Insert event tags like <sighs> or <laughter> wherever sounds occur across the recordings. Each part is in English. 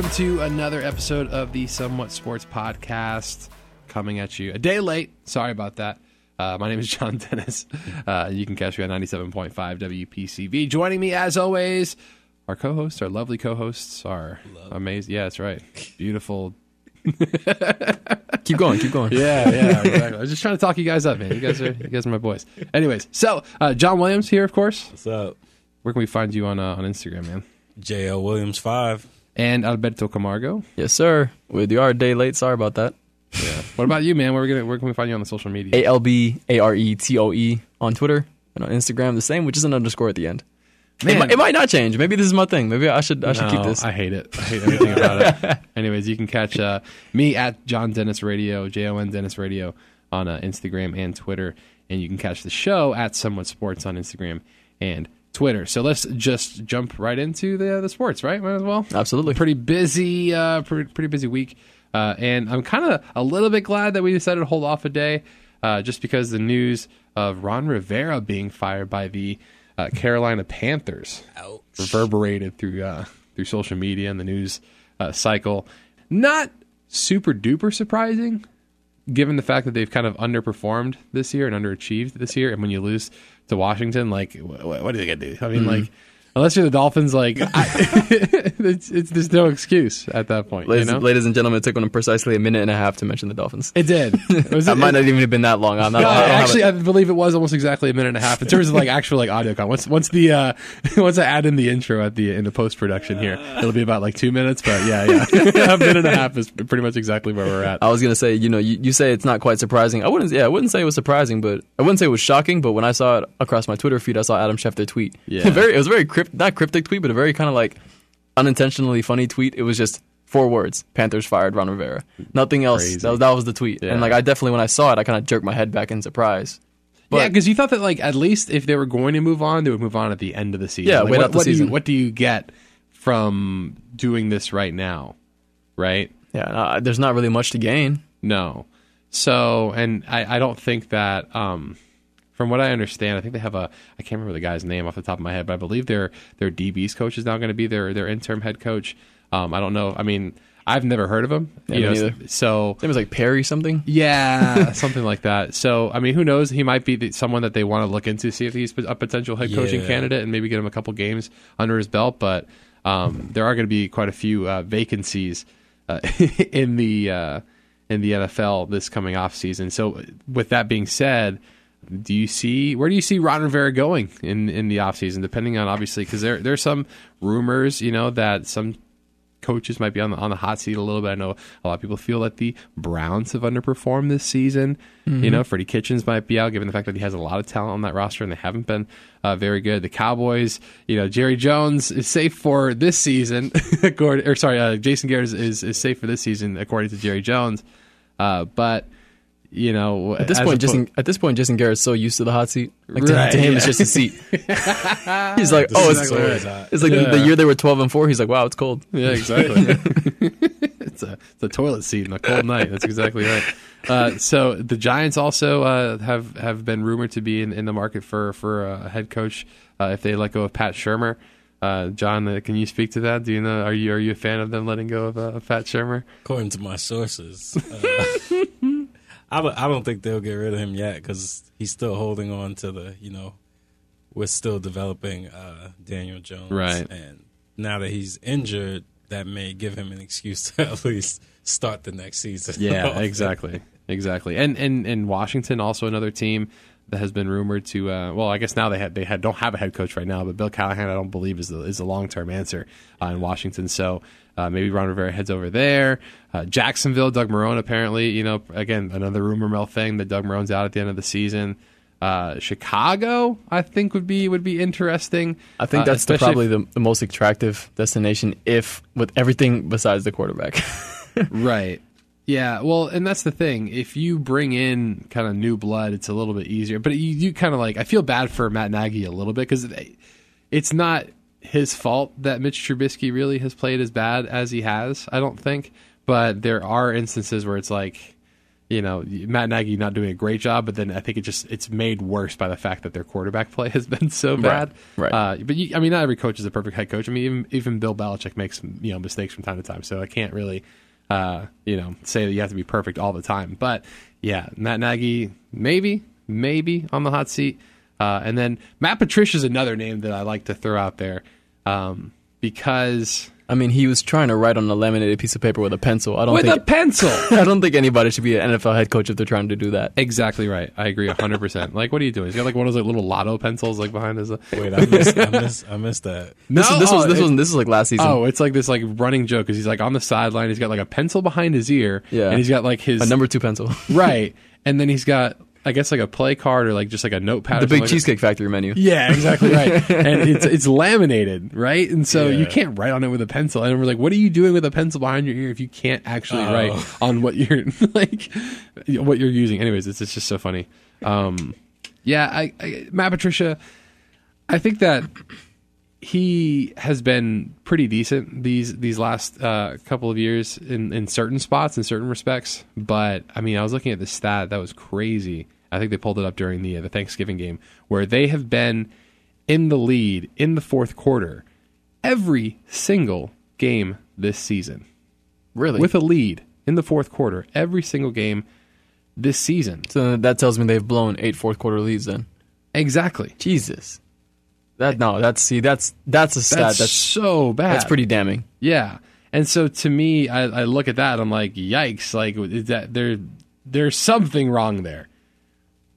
Hello and welcome to another episode of the Somewhat Sports Podcast. Coming at you a day late. Sorry about that. Uh, my name is John <laughs> Dennis. Uh, you can catch me on 97.5 WPCV. Joining me, as always, our co hosts, our lovely co hosts, are amazing. Yeah, that's right. Beautiful. Keep going, keep going. <laughs> Yeah, yeah, exactly. I was just trying to talk you guys up, man. You guys are, you guys are my boys. Anyways, so uh, John Williams here, of course. What's up? Where can we find you on uh, on Instagram, man? JL Williams five. And Alberto Camargo. Yes, sir. We are a day late. Sorry about that. Yeah. What about you, man? Where, we gonna, where can we find you on the social media? A L B A R E T O E on Twitter and on Instagram, the same, which is an underscore at the end. It might, it might not change. Maybe this is my thing. Maybe I should I should keep this. I hate it. I hate everything about it. <laughs> Anyways, you can catch uh, me at John Dennis Radio, J O N Dennis Radio on uh, Instagram and Twitter, and you can catch the show at Somewhat Sports on Instagram and Twitter. So let's just jump right into the the sports, right? Might as well. Absolutely. Pretty busy, uh, pretty, pretty busy week, uh, and I'm kind of a little bit glad that we decided to hold off a day, uh, just because the news of Ron Rivera being fired by the uh, Carolina Panthers Ouch. reverberated through uh, through social media and the news uh, cycle. Not super duper surprising, given the fact that they've kind of underperformed this year and underachieved this year. And when you lose to Washington, like wh- wh- what are they gonna do? I mean, mm-hmm. like unless you're the Dolphins, like <laughs> I, <laughs> it's, it's there's no excuse at that point. Ladies, you know? ladies and gentlemen, it took them precisely a minute and a half to mention the Dolphins. it did. It <laughs> was, That might not even have been that long. I'm not, No, I actually. I believe it was almost exactly a minute and a half in terms of like actual like audio con. Once once the uh, once I add in the intro at the in the post production here, it'll be about like two minutes. But yeah, yeah, a minute and a half is pretty much exactly where we're at. I was gonna say, you know, you, you say it's not quite surprising. I wouldn't, yeah, I wouldn't say it was surprising, but I wouldn't say it was shocking. But when I saw it across my Twitter feed, I saw Adam Schefter tweet. Yeah. very, it was very very crypt, not cryptic tweet, but a very kind of like unintentionally funny tweet. It was just four words: Panthers fired Ron Rivera. Nothing else. That was, that was the tweet. Yeah. And like, I definitely when I saw it, I kind of jerked my head back in surprise. But yeah, because you thought that like at least if they were going to move on, they would move on at the end of the season. Yeah, like, wait what, what Do season. you, what do you get from doing this right now? Right? yeah, uh, there's not really much to gain. No. So, and I, I don't think that, um, from what I understand, I think they have a, I can't remember the guy's name off the top of my head, but I believe their, their DB's coach is now going to be their, their interim head coach. Um, I don't know. I mean, I've never heard of him. Yeah, you know, so It was like Perry something. yeah, <laughs> something like that. So, I mean, who knows? He might be the, someone that they want to look into, see if he's a potential head coaching Yeah. candidate, and maybe get him a couple games under his belt. But um, there are going to be quite a few uh, vacancies uh, <laughs> in the uh, in the NFL this coming off season. So, with that being said, do you see where do you see Ron Rivera going in in the offseason? Depending on obviously, because there there's some rumors, you know, that some coaches might be on the on the hot seat a little bit. I know a lot of people feel that the Browns have underperformed this season. You know, Freddie Kitchens might be out, given the fact that he has a lot of talent on that roster and they haven't been uh, very good. The Cowboys, you know, Jerry Jones is safe for this season. <laughs> according, or sorry, uh, Jason Garrett is, is is safe for this season according to Jerry Jones. Uh, but you know, At this point, oppo- Jason, at this point, Jason Garrett's so used to the hot seat. Like to, Right, to him, yeah. it's just a seat. <laughs> he's like, oh, it's, always hot. it's like the, the year they were twelve and four. He's like, wow, it's cold. Yeah, exactly. <laughs> it's a it's a toilet seat in a cold night. That's exactly right. Uh, so the Giants also uh, have have been rumored to be in, in the market for for a head coach uh, if they let go of Pat Shurmur. Uh, John, uh, can you speak to that? Do you know? Are you are you a fan of them letting go of, uh, Pat Shurmur? According to my sources, uh, <laughs> I, don't- I don't think they'll get rid of him yet because he's still holding on to the, you know, we're still developing uh, Daniel Jones. Right. And now that he's injured, that may give him an excuse to <laughs> at least start the next season. Yeah, <laughs> exactly, exactly. And and and Washington also another team that has been rumored to. Uh, well, I guess now they had they had don't have a head coach right now, but Bill Callahan I don't believe is the is the long term answer uh, in Washington. So. Uh, maybe Ron Rivera heads over there. Uh, Jacksonville, Doug Marrone apparently, you know, again another rumor mill thing that Doug Marrone's out at the end of the season. Uh, Chicago, I think would be would be interesting. I think Uh, that's the, probably if- the, the most attractive destination, if with everything besides the quarterback. <laughs> Right. Yeah, well, and that's the thing. If you bring in kind of new blood, it's a little bit easier. But you, you kind of like, I feel bad for Matt Nagy a little bit because it's not his fault that Mitch Trubisky really has played as bad as he has, I don't think. But there are instances where it's like, you know Matt Nagy not doing a great job, but then I think it just it's made worse by the fact that their quarterback <laughs> play has been so bad. right. Uh, but you, I mean, not every coach is a perfect head coach. I mean, even even Bill Belichick makes you know mistakes from time to time. So I can't really uh, you know say that you have to be perfect all the time. But yeah, Matt Nagy maybe maybe on the hot seat, uh, and then Matt Patricia is another name that I like to throw out there um, because I mean, he was trying to write on a laminated piece of paper with a pencil. I don't with think a pencil. <laughs> I don't think anybody should be an NFL head coach if they're trying to do that. Exactly right. I agree hundred percent. <laughs> Like, what are you doing? He's got like one of those like little lotto pencils like behind his. Wait, I missed, I missed, I missed that. This, No, this was oh, this it- was this was like last season. Oh, it's like this like running joke because he's like on the sideline. He's got like a pencil behind his ear. Yeah. and he's got like his a number two pencil. right, and then he's got I guess like a play card or like just like a notepad. the big like cheesecake factory menu. Yeah, exactly right. <laughs> and it's it's laminated, right? And so you can't write on it with a pencil. And we're like, what are you doing with a pencil behind your ear if you can't actually Oh. write on what you're <laughs> like what you're using? Anyways, it's it's just so funny. Um, yeah, I, I Matt Patricia. I think that he has been pretty decent these these last uh, couple of years in, in certain spots in certain respects. But I mean, I was looking at the stat that was crazy. I think they pulled it up during the uh, the Thanksgiving game where they have been in the lead in the fourth quarter every single game this season Really? with a lead in the fourth quarter every single game this season. so that tells me they've blown eight fourth quarter leads. Then Exactly. Jesus, that no, that's see, that's that's a stat. That's, That's so bad. that's pretty damning. Yeah. And so to me, I, I look at that, I'm like, yikes! Like is that there, there's something wrong there.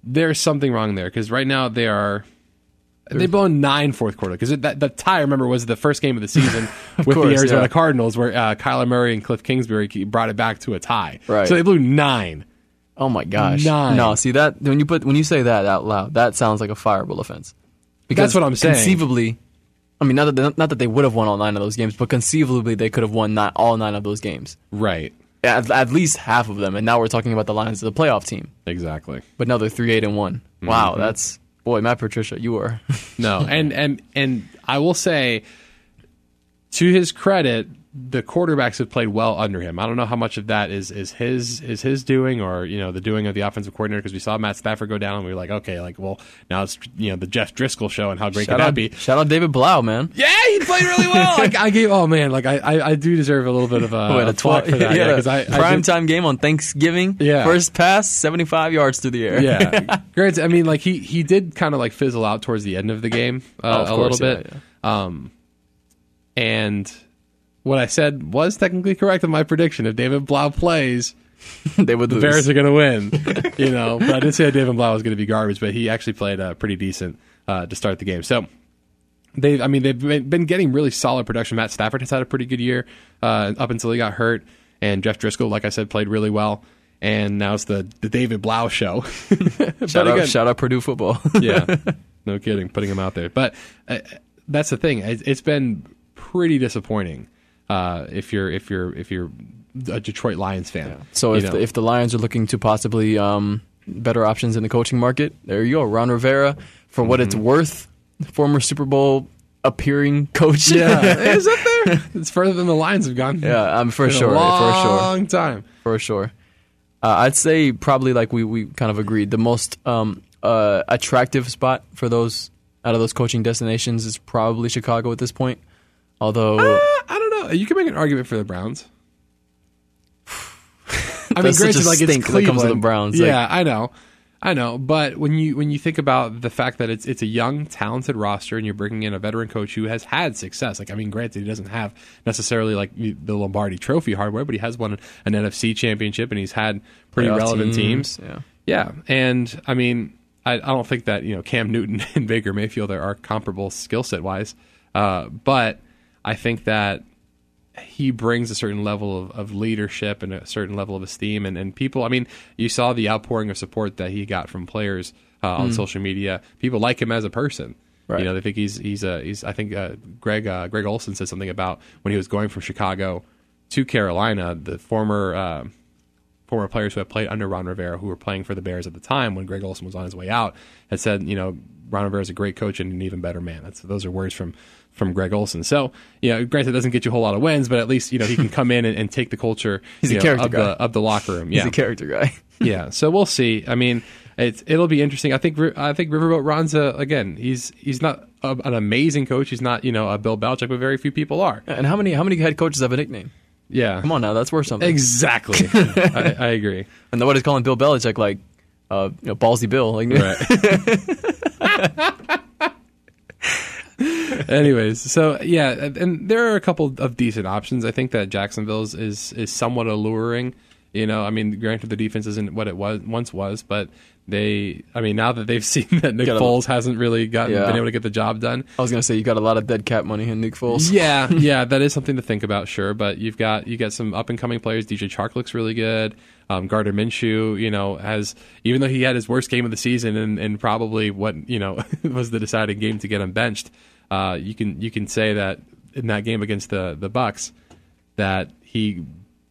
There's something wrong there because right now they are. They blown nine fourth quarter because that the tie. I remember was the first game of the season <laughs> with course, the Arizona yeah. Cardinals where uh, Kyler Murray and Cliff Kingsbury brought it back to a tie. Right. So they blew nine. Oh my gosh, Nine. no. See that when you put when you say that out loud, that sounds like a fireable offense. That's what I'm saying. Conceivably, I mean, not that they, not that they would have won all nine of those games, but conceivably they could have won not all nine of those games, Right. at, at least half of them. And now we're talking about the Lions of the playoff team, Exactly. but now they're three eight and one. Mm-hmm. Wow, that's boy, Matt Patricia, you are. No, and and and I will say, to his credit, the quarterbacks have played well under him. I don't know how much of that is is his is his doing or you know the doing of the offensive coordinator because we saw Matt Stafford go down and we were like, okay, like well now it's you know the Jeff Driskel show and how great shout can out, that be? shout out David Blough, man. Yeah, he played really well. <laughs> like I gave, oh man, like I, I, I do deserve a little bit of a, Wait, a twat for that. <laughs> Yeah, because I, I prime did- time game on Thanksgiving. Yeah. first pass, seventy five yards through the air. yeah. <laughs> Granted, I mean, like he he did kind of like fizzle out towards the end of the game uh, Oh, of a course, little yeah, bit. Um, and what I said was technically correct in my prediction. If David Blough plays, <laughs> they would the lose. Bears are going to win. <laughs> you know, but I did say that David Blough was going to be garbage, but he actually played uh, pretty decent uh, to start the game. So. They, I mean, they've been getting really solid production. Matt Stafford has had a pretty good year uh, up until he got hurt, and Jeff Driskel, like I said, played really well. And now it's the the David Blough show. <laughs> Shout out, again- shout out Purdue football. yeah, no kidding, putting him out there. But uh, that's the thing; it's been pretty disappointing uh, if you're if you're if you're a Detroit Lions fan. So if know. the, if the Lions are looking to possibly um, better options in the coaching market, there you go. Ron Rivera, for what Mm-hmm. it's worth, former Super Bowl appearing coach. yeah, <laughs> is up there? It's further than the Lions have gone. yeah, um, for In sure, a for sure, long time. for sure. Uh, I'd say probably like we we kind of agreed. The most um, uh, attractive spot for those out of those coaching destinations is probably Chicago at this point. Although Uh, I You can make an argument for the Browns. I <laughs> mean, That's such a granted, like it's stink that comes with the Browns, Yeah, like- I know, I know. But when you when you think about the fact that it's it's a young, talented roster, and you're bringing in a veteran coach who has had success. Like, I mean, granted, he doesn't have necessarily like the Lombardi Trophy hardware, but he has won an NFC championship, and he's had pretty playoff relevant teams. Yeah. Yeah, and I mean, I, I don't think that you know Cam Newton <laughs> and Baker Mayfield are, are comparable skill set wise, uh, but I think that he brings a certain level of, of leadership and a certain level of esteem, and, and people. I mean, you saw the outpouring of support that he got from players uh, on social media. People like him as a person. Right. You know, they think he's he's a he's. I think uh, Greg uh, Greg Olsen said something about when he was going from Chicago to Carolina, the former. Uh, former players who had played under Ron Rivera, who were playing for the Bears at the time when Greg Olsen was on his way out, had said, you know, Ron Rivera is a great coach and an even better man. That's those are words from from Greg Olsen. So, you know, granted, it doesn't get you a whole lot of wins, but at least you know he can come in and, and take the culture <laughs> He's a know, character of guy. the of the locker room. Yeah. He's a character guy. <laughs> yeah. So we'll see. I mean, it's it'll be interesting. I think I think Riverboat Ron's a, again. He's he's not a, an amazing coach. He's not you know a Bill Belichick, but very few people are. and how many how many head coaches have a nickname? Yeah, Come on now, that's worth something. Exactly. <laughs> I, I agree. And nobody's calling Bill Belichick like, uh, you know, ballsy Bill. Like, Right. Anyways, so yeah, and there are a couple of decent options. I think that Jacksonville's is is somewhat alluring. You know, I mean, granted the defense isn't what it was once was, but they, I mean, now that they've <laughs> seen that Nick Got Foles hasn't really gotten Yeah. been able to get the job done, I was gonna say you got a lot of dead cap money in Nick Foles. yeah, <laughs> yeah, that is something to think about, sure. But you've got you got some up and coming players. DJ Chark looks really good. Um, Gardner Minshew, you know, has even though he had his worst game of the season and, and probably what you know <laughs> was the deciding game to get him benched. Uh, you can you can say that in that game against the the Bucs that he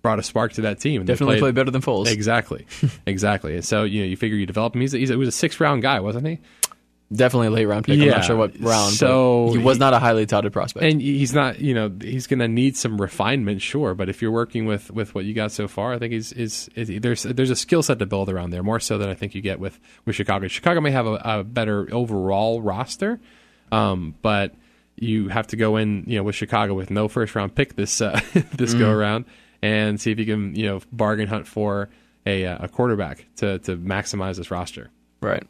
brought a spark to that team. and Definitely played better than Foles. Exactly, <laughs> exactly. And so you know you figure you develop him. He's a, he's a, he was a six round guy, wasn't he? Definitely a late round pick. I'm not sure what round. So he was not a highly touted prospect. And he's not, you know, he's going to need some refinement, sure. But if you're working with, with what you got so far, I think he's is, is there's there's a skill set to build around there more so than I think you get with with Chicago. Chicago may have a, a better overall roster, um, but you have to go in, you know, with Chicago with no first round pick this uh, <laughs> this go around and see if you can, you know, bargain hunt for a uh, a quarterback to to maximize this roster. right.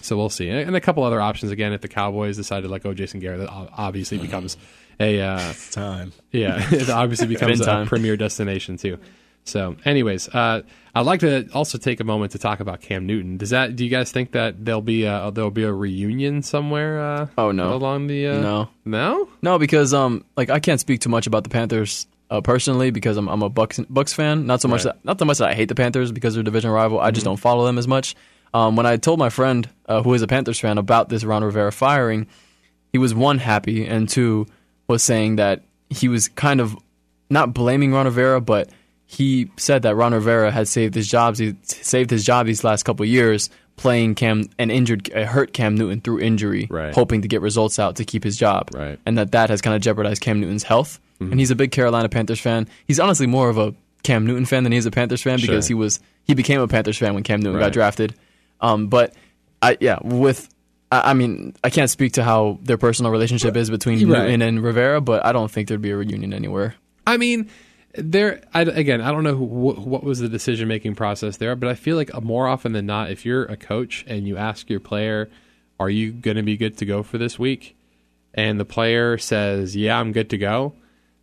So we'll see, and a couple other options. Again, if the Cowboys decide to let go Jason Garrett, that obviously <sighs> becomes a uh, Time. yeah, <laughs> it obviously becomes Been a time. premier destination too. So, anyways, uh, I'd like to also take a moment to talk about Cam Newton. Does that? Do you guys think that there'll be a there'll be a reunion somewhere? Uh, Oh, no. along the uh, No. no. No, because um, like I can't speak too much about the Panthers uh, personally because I'm I'm a Bucs Bucs fan. Not so much Right. that not so much that I hate the Panthers because they're a division rival. I just don't follow them as much. Um, when I told my friend uh, who is a Panthers fan about this Ron Rivera firing, he was one happy and two was saying that he was kind of not blaming Ron Rivera, but he said that Ron Rivera had saved his jobs. He saved his job these last couple years playing Cam and injured hurt Cam Newton through injury, Right. hoping to get results out to keep his job, Right. and that that has kind of jeopardized Cam Newton's health. Mm-hmm. And he's a big Carolina Panthers fan. He's honestly more of a Cam Newton fan than he is a Panthers fan because he was he became a Panthers fan when Cam Newton Right. got drafted. Um, but I yeah with. I I mean, I can't speak to how their personal relationship is between. Newton and Rivera, but I don't think there'd be a reunion anywhere. I mean, there I, again. I don't know who, wh- what was the decision making process there, but I feel like more often than not, if you're a coach and you ask your player, "Are you going to be good to go for this week?" and the player says, "Yeah, I'm good to go,"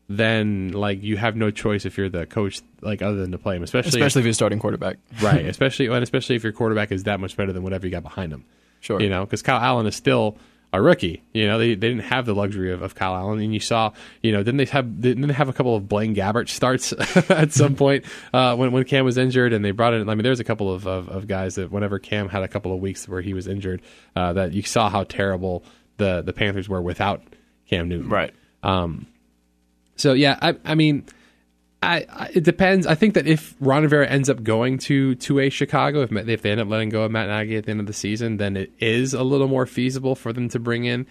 then like you have no choice if you're the coach, like other than to play him, especially, Especially if you're starting quarterback. <laughs> right, especially and especially if your quarterback is that much better than whatever you got behind him. Sure. You know, because Kyle Allen is still a rookie. You know, they, they didn't have the luxury of, of Kyle Allen, and you saw, you know, didn't they have didn't they have a couple of Blaine Gabbert starts <laughs> at some point uh, when when Cam was injured, and they brought in. I mean, there's a couple of, of, of guys that whenever Cam had a couple of weeks where he was injured, uh, that you saw how terrible the the Panthers were without Cam Newton. Right. So yeah, I, I mean, I, I it depends. I think that if Ron Rivera ends up going to to a Chicago, if if they end up letting go of Matt Nagy at the end of the season, then it is a little more feasible for them to bring in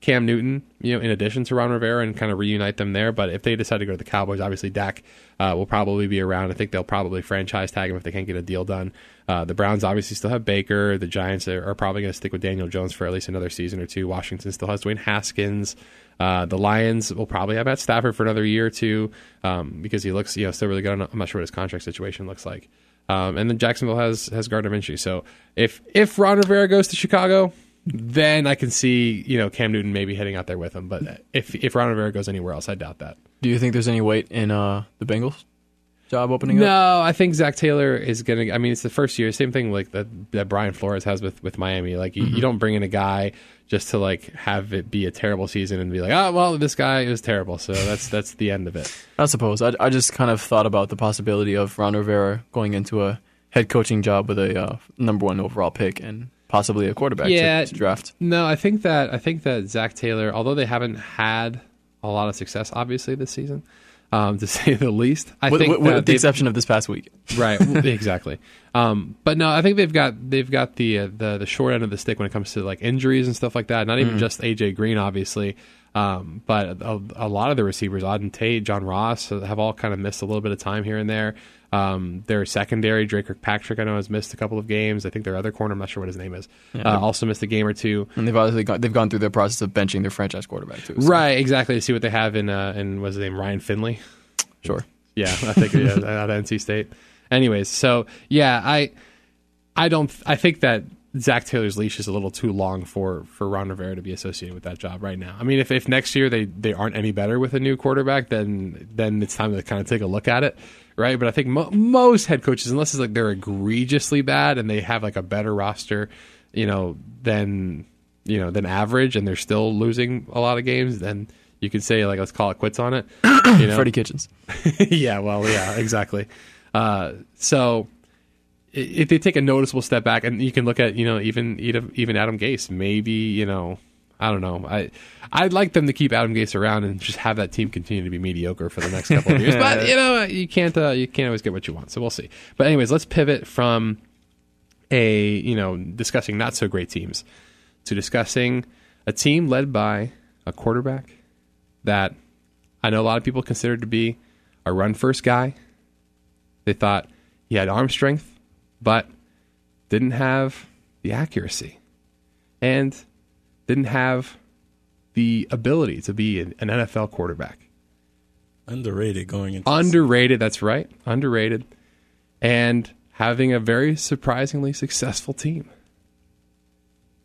Cam Newton, you know, in addition to Ron Rivera, and kind of reunite them there. But if they decide to go to the Cowboys, obviously Dak uh, will probably be around. I think they'll probably franchise tag him if they can't get a deal done. Uh, the Browns obviously still have Baker. The Giants are, are probably going to stick with Daniel Jones for at least another season or two. Washington still has Dwayne Haskins. Uh, the Lions will probably have Matt Stafford for another year or two um, because he looks, you know, still really good. I'm not, sure what his contract situation looks like. Um, and then Jacksonville has has Gardner Minshew. So if if Ron Rivera goes to Chicago, then I can see you know Cam Newton maybe heading out there with him. But if if Ron Rivera goes anywhere else, I doubt that. Do you think there's any weight in uh, the Bengals job opening up? No, I think Zac Taylor is gonna. I mean, it's the first year. Same thing like that that Brian Flores has with with Miami. Like you, you don't bring in a guy just to like have it be a terrible season and be like, oh well, this guy is terrible. So that's that's the end of it. I suppose. I, I just kind of thought about the possibility of Ron Rivera going into a head coaching job with a uh, number one overall pick and possibly a quarterback to- Yeah. to, draft. No, I think that I think that Zac Taylor, although they haven't had a lot of success, obviously this season, um, to <laughs> say the least. I with, think with, with the exception of this past week. right <laughs> exactly um, but no i think they've got they've got the, uh, the the short end of the stick when it comes to like injuries and stuff like that not even just aj green obviously um, but a, a lot of the receivers auden tate john ross have all kind of missed a little bit of time here and there um, their secondary dre kirkpatrick i know has missed a couple of games i think their other corner i'm not sure what his name is uh, also missed a game or two And they've obviously gone, they've gone through the process of benching their franchise quarterback too. so- right exactly to see what they have in uh, in what's his name ryan finley Sure. Yeah, I think yeah, <laughs> at NC State. Anyways, so yeah, I I don't I think that Zac Taylor's leash is a little too long for for Ron Rivera to be associated with that job right now. I mean, if, if next year they, they aren't any better with a new quarterback, then then it's time to kind of take a look at it, right? But I think mo- most head coaches, unless it's like they're egregiously bad and they have like a better roster, you know, than you know than average, and they're still losing a lot of games, then you could say like let's call it quits on it. You <coughs> know? Freddie Kitchens. <laughs> yeah, well, yeah, exactly. Uh, so if they take a noticeable step back, and you can look at you know even even even Adam Gase, maybe you know I don't know. I I'd like them to keep Adam Gase around and just have that team continue to be mediocre for the next couple of years. <laughs> But you know you can't uh, you can't always get what you want. So we'll see. But anyways, let's pivot from a you know discussing not so great teams to discussing a team led by a quarterback that I know a lot of people considered to be a run first guy. They thought he had arm strength, but didn't have the accuracy and didn't have the ability to be an NFL quarterback. Underrated going into Underrated, that's right. Underrated. And having a very surprisingly successful team.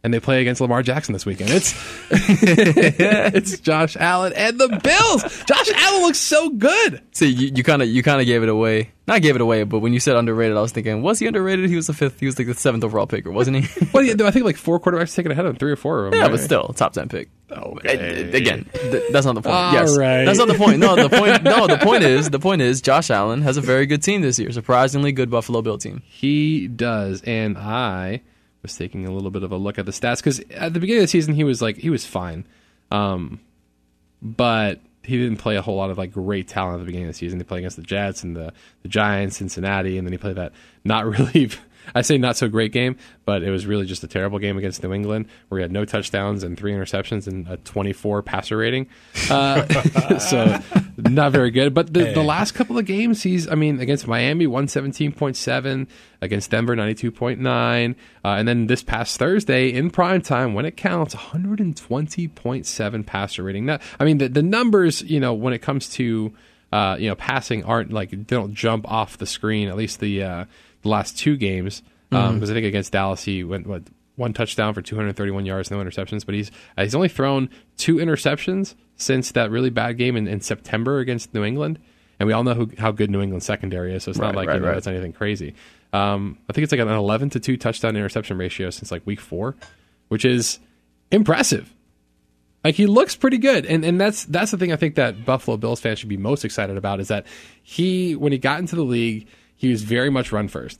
And they play against Lamar Jackson this weekend. It's <laughs> it's Josh Allen and the Bills. Josh Allen looks so good. See, you kind of you kind of gave it away. Not gave it away, but when you said underrated, I was thinking, was he underrated? He was the fifth. He was like the seventh overall picker, wasn't he? <laughs> Well, yeah, I think like four quarterbacks taken ahead of him, three or four of them. yeah, right? but still, top ten pick. Okay. Again, th- that's not the point. All yes, right. that's not the point. No, the <laughs> point. No, the point is the point is Josh Allen has a very good team this year. Surprisingly good Buffalo Bill team. He does, and I was taking a little bit of a look at the stats because at the beginning of the season he was like he was fine, um, but he didn't play a whole lot of like great talent at the beginning of the season. He played against the Jets and the the Giants, Cincinnati, and then he played that not really. <laughs> <laughs> I say not so great game, but it was really just a terrible game against New England where he had no touchdowns and three interceptions and a 24 passer rating. Uh, <laughs> so not very good. But the, the last couple of games, he's, I mean, against Miami, 117.7, against Denver, 92.9. Uh, and then this past Thursday in prime time, when it counts, 120.7 passer rating. Now, I mean, the, the numbers, you know, when it comes to, uh, you know, passing aren't like, they don't jump off the screen, at least the, uh, the last two games. Because I think against Dallas, he went, what, one touchdown for 231 yards, no interceptions. But he's uh, he's only thrown two interceptions since that really bad game in, in September against New England. And we all know who, how good New England secondary is, so it's not like right, you know right. it's anything crazy. Um, I think it's like an 11 to two touchdown interception ratio since like week four, which is impressive. Like he looks pretty good, and and that's that's the thing I think that Buffalo Bills fans should be most excited about is that he when he got into the league he was very much run 1st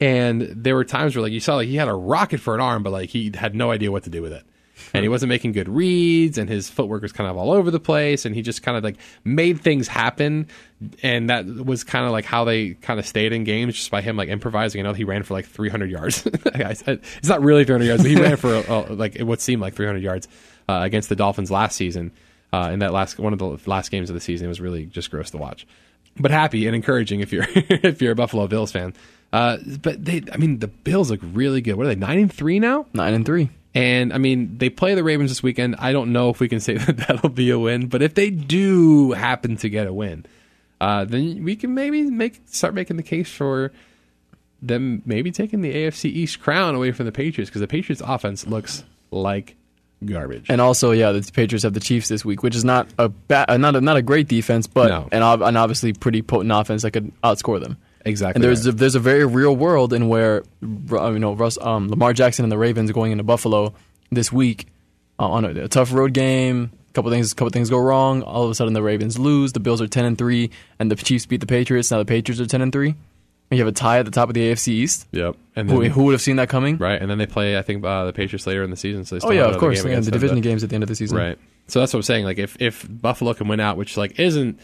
and there were times where like you saw like he had a rocket for an arm, but like he had no idea what to do with it. And he wasn't making good reads, and his footwork was kind of all over the place, and he just kind of like made things happen, and that was kind of like how they kind of stayed in games just by him like improvising. I know he ran for like 300 yards. <laughs> it's not really 300 yards, but he ran for uh, like what seemed like 300 yards uh, against the Dolphins last season. Uh, in that last one of the last games of the season, it was really just gross to watch but happy and encouraging if you're <laughs> if you're a Buffalo Bills fan. Uh, but they, I mean, the Bills look really good. What are they nine and three now? Nine and three. And I mean, they play the Ravens this weekend. I don't know if we can say <laughs> that that'll be a win, but if they do happen to get a win, uh, then we can maybe make start making the case for them maybe taking the AFC East crown away from the Patriots because the Patriots offense looks like garbage. And also, yeah, the Patriots have the Chiefs this week, which is not a ba- uh, not a, not a great defense, but No. and, ob- and obviously pretty potent offense that could outscore them. exactly. And there's right. a, there's a very real world in where uh, you know Russ, um, Lamar Jackson and the Ravens going into Buffalo this week uh, on a, a tough road game. A couple things, couple things go wrong. All of a sudden, the Ravens lose. The Bills are ten and three, and the Chiefs beat the Patriots. Now the Patriots are ten and three. You have a tie at the top of the AFC East. Yep. And Who, then, who would have seen that coming? right, and then they play I think uh, the Patriots later in the season. So they Oh yeah, of course. game Yeah, the them, division but- games at the end of the season. Right. So that's what I'm saying. Like if if Buffalo can win out, which like isn't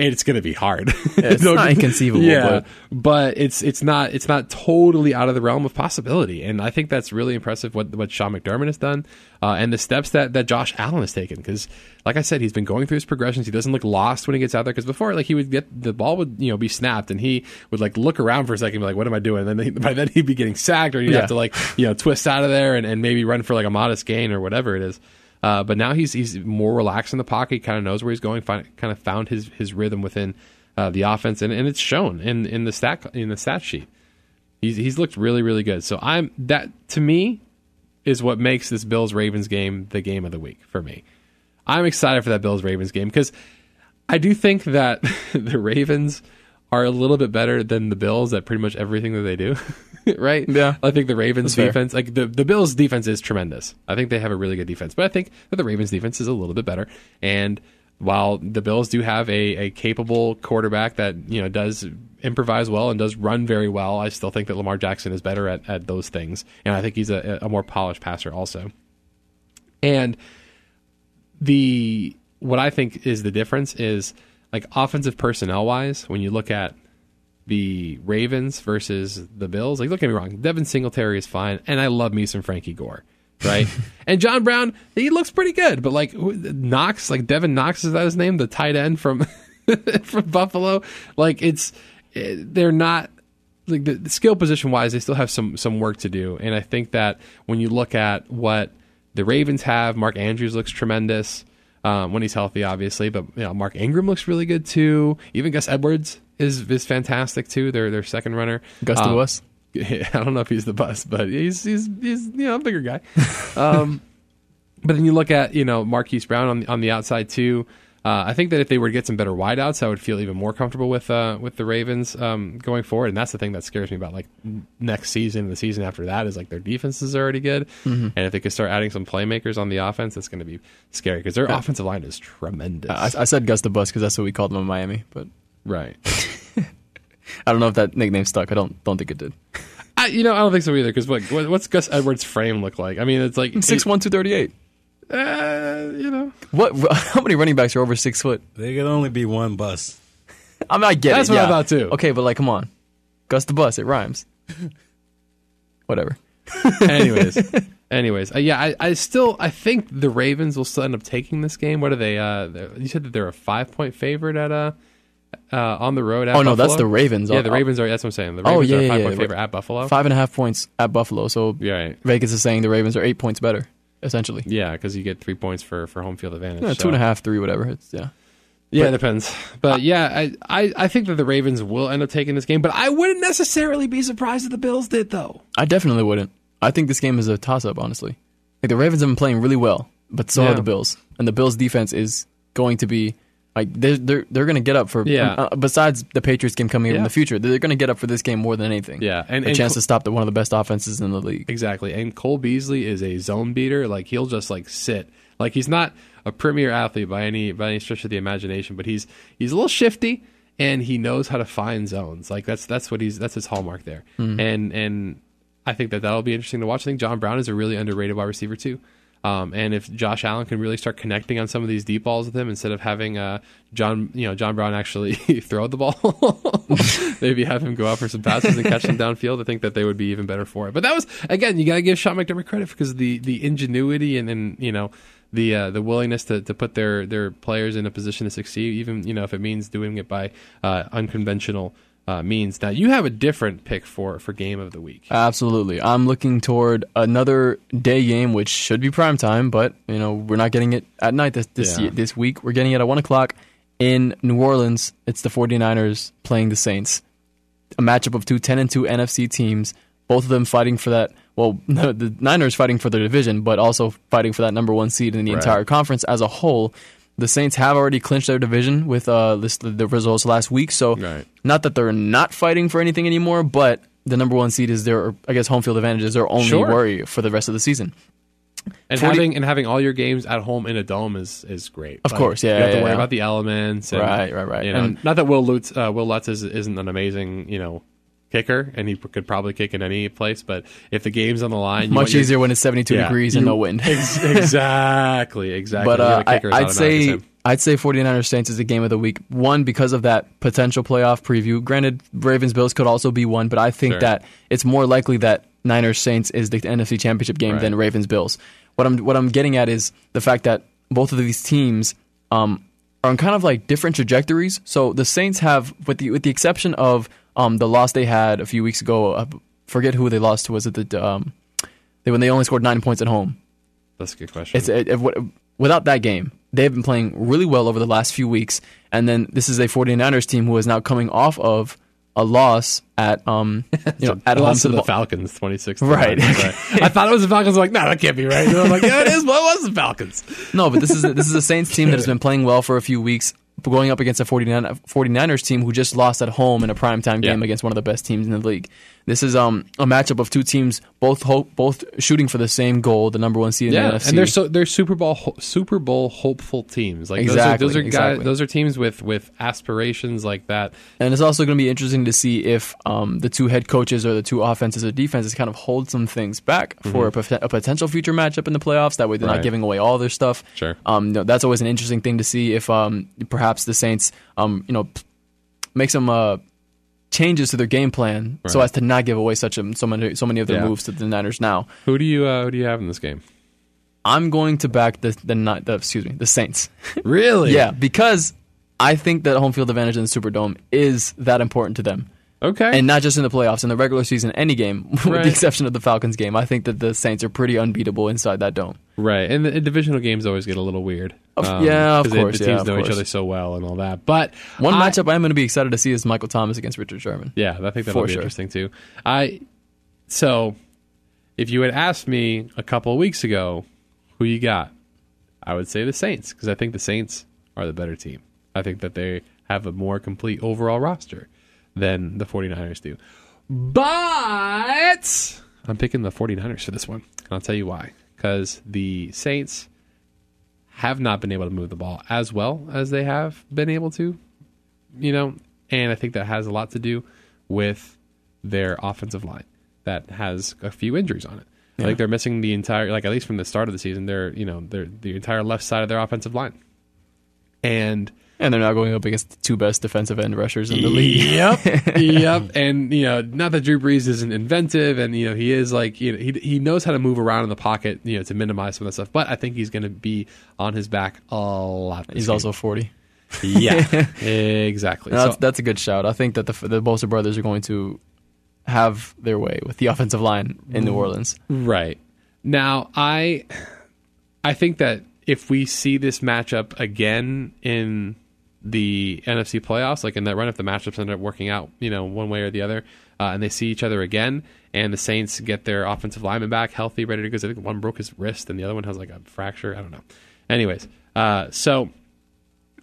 it's going to be hard. <laughs> it's No- not inconceivable, Yeah, but- but it's it's not it's not totally out of the realm of possibility, and I think that's really impressive what what Sean McDermott has done, uh, and the steps that that Josh Allen has taken. Because like I said, he's been going through his progressions. He doesn't look lost when he gets out there. Because before, like he would get the ball would you know be snapped, and he would like look around for a second, and be like, "What am I doing?" And then he, <laughs> by then he'd be getting sacked, or he'd Yeah. have to like you know twist out of there and, and maybe run for like a modest gain or whatever it is. Uh, but now he's he's more relaxed in the pocket. Kind of knows where he's going. Find, kind of found his his rhythm within uh, the offense, and, and it's shown in in the stat in the stat sheet. He's he's looked really really good. So I'm that to me is what makes this Bills Ravens game the game of the week for me. I'm excited for that Bills Ravens game because I do think that <laughs> the Ravens are a little bit better than the Bills at pretty much everything that they do. <laughs> right? Yeah. I think the Ravens That's fair. defense, like the, the Bills defense is tremendous. I think they have a really good defense, but I think that the Ravens defense is a little bit better. And while the Bills do have a, a capable quarterback that, you know, does improvise well and does run very well, I still think that Lamar Jackson is better at, at those things. And I think he's a, a more polished passer also. And the what I think is the difference is like offensive personnel wise, when you look at the Ravens versus the Bills, like don't get me wrong, Devin Singletary is fine, and I love me some Frankie Gore, right? <laughs> and John Brown, he looks pretty good, but like Knox, like Devin Knox is that his name, the tight end from <laughs> from Buffalo, like it's eh, they're not like the, the skill position wise, they still have some some work to do, and I think that when you look at what the Ravens have, Mark Andrews looks tremendous um, when he's healthy, obviously, but you know Mark Ingram looks really good too. Even Gus Edwards is is fantastic too. Their their second runner, Gus the Um, Bus. <laughs> I don't know if he's the bus, but he's he's he's you know a bigger guy. <laughs> Um, but then you look at you know Marquise Brown on the, on the outside too. Uh, I think that if they were to get some better wideouts, I would feel even more comfortable with uh, with the Ravens um, going forward. And that's the thing that scares me about like next season and the season after that is like their defense is already good, and if they could start adding some playmakers on the offense, that's going to be scary because their offensive line is tremendous. I, I said Gus the Bus because that's what we called him in Miami, but right. <laughs> I don't know if that nickname stuck. I don't don't think it did. I, you know, I don't think so either. Because what, what's Gus Edwards' frame look like? I mean, it's like Six one two thirty eight. Uh, you know, What? <laughs> How many running backs are over six foot? There could only be one bus. I mean, I get That's it. what I yeah. thought, too. Okay, but like, come on, Gus the Bus. It rhymes. <laughs> Whatever. anyways, <laughs> anyways, uh, yeah, I, I still I think the Ravens will still end up taking this game. What are they? Uh, you said that they're a five point favorite at uh, uh on the road. At Oh no, that's the Ravens. Yeah, the Oh, Ravens are. That's what I'm saying. The Oh, Ravens yeah, are a yeah, five yeah. point favorite at Buffalo. Five and a half points at Buffalo. So Yeah, right. Vegas is saying the Ravens are eight points better, essentially. Yeah, because you get three points for for home field advantage. Yeah, so- two and a half, three, whatever. It's yeah. Yeah, it depends. But yeah, I, I I think that the Ravens will end up taking this game. But I wouldn't necessarily be surprised if the Bills did, though. I definitely wouldn't. I think this game is a toss up, honestly. Like the Ravens have been playing really well, but so Yeah. are the Bills. And the Bills defense is going to be like they're they're, they're going to get up for Yeah. uh, besides the Patriots game coming up in the future. They're going to get up for this game more than anything. Yeah, and- a and chance Col- to stop the one of the best offenses in the league. Exactly. And Cole Beasley is a zone beater. Like he'll just like sit. Like he's not a premier athlete by any by any stretch of the imagination, but he's he's a little shifty and he knows how to find zones. Like that's that's what he's that's his hallmark there. And and I think that that'll be interesting to watch. I think John Brown is a really underrated wide receiver too. Um, and if Josh Allen can really start connecting on some of these deep balls with him instead of having uh, John, you know, John Brown actually <laughs> throw the ball, <laughs> maybe have him go out for some passes and catch them <laughs> downfield. I think that they would be even better for it. But that was again, you got to give Sean McDermott credit because the the ingenuity and then you know the uh, the willingness to, to put their their players in a position to succeed, even you know if it means doing it by uh, unconventional uh, means. Now you have a different pick for for game of the week. Absolutely. I'm looking toward another day game, which should be prime time, but you know we're not getting it at night this this, Yeah. ye- this week. We're getting it at one o'clock in New Orleans. It's the 49ers playing the Saints. A matchup of two 10 and two NFC teams, both of them fighting for that. Well, <laughs> the, the Niners fighting for their division, but also fighting for that number one seed in the Right. entire conference as a whole. The Saints have already clinched their division with uh, this, the results last week, so Right. not that they're not fighting for anything anymore, but the number one seed is their, I guess, home field advantage is their only Sure. worry for the rest of the season. And 40 having and having all your games at home in a dome is is great. Of course, yeah, You have to worry yeah. about the elements, and, Right, right, right. You know, And- not that Wil Lutz uh, Wil Lutz is, isn't an amazing you know kicker, and he could probably kick in any place. But if the game's on the line, Much your- easier when it's 72 Yeah, degrees and you- no wind. <laughs> Ex- <laughs> exactly, exactly. But uh, I, I'd say. I'd say 49ers Saints is the game of the week. One because of that potential playoff preview. Granted, Ravens Bills could also be one, but I think Sure. that it's more likely that Niners Saints is the NFC Championship game than Ravens Bills. What I'm what I'm getting at is the fact that both of these teams um, are on kind of like different trajectories. So the Saints have, with the with the exception of um, the loss they had a few weeks ago, uh, forget who they lost to. Was it the um, they when they only scored nine points at home? That's a good question. It's it, it, without that game, they've been playing really well over the last few weeks. And then this is a 49ers team who is now coming off of a loss at um you know <laughs> at I home lost to the the Falcons, twenty six. Right. <laughs> I thought it was the Falcons. I'm like, no, that can't be right. And I'm like, yeah, it is. What was the Falcons? No, but this is this is a Saints team that has <laughs> been playing well for a few weeks, going up against a 49, 49ers team who just lost at home in a primetime game Yeah. against one of the best teams in the league. This is um a matchup of two teams both hope, both shooting for the same goal, the number one seed in Yeah, the NFC. and they're so they're Super Bowl ho- Super Bowl hopeful teams. Like Exactly, those are, those are guys, those are teams with with aspirations like that. And it's also going to be interesting to see if um, the two head coaches or the two offenses or defenses kind of hold some things back for a, pot- a potential future matchup in the playoffs. That way, they're Mm-hmm. Right. not giving away all their stuff. Sure. Um, know, that's always an interesting thing to see if um, perhaps the Saints, um, you know, make some uh, changes to their game plan so as to not give away such a, so many so many of their Yeah. moves to the Niners. Now, Who do you uh, who do you have in this game? I'm going to back the the, the excuse me the Saints. <laughs> Really? yeah, because I think that home field advantage in the Superdome is that important to them. Okay. and not just in the playoffs, in the regular season, any game, <laughs> with Right. the exception of the Falcons game. I think that the Saints are pretty unbeatable inside that dome. right. And the divisional games always get a little weird. Of- um, yeah, of they- course, The teams of know each other so well and all that. But One I- matchup I'm going to be excited to see is Michael Thomas against Richard Sherman. Yeah, I think that'll For be sure. interesting too. I so if you had asked me a couple of weeks ago who you got, I would say the Saints because I think the Saints are the better team. I think that they have a more complete overall roster than the 49ers do. But I'm picking the 49ers for this one. And I'll tell you why. Because the Saints have not been able to move the ball as well as they have been able to you know, and I think that has a lot to do with their offensive line that has a few injuries on it. I think they're missing the entire, like at least from the start of the season, they're you know they're the entire left side of their offensive line, and And they're now going up against the two best defensive end rushers in the league. <laughs> Yep, yep. <laughs> And you know, not that Drew Brees isn't inventive, and you know he is like you know he he knows how to move around in the pocket, you know, to minimize some of that stuff. But I think he's going to be on his back a lot. He's game. also 40. yeah, <laughs> exactly. No, that's, So- that's a good shout. I think that the, the Bosa brothers are going to have their way with the offensive line in. New Orleans. Right. Now, I I think that if we see this matchup again in the NFC playoffs, like in that run, if the matchups end up working out, you know, one way or the other, uh, and they see each other again, and the Saints get their offensive lineman back healthy, ready to go. I think one broke his wrist and the other one has like a fracture. I don't know. Anyways, uh, so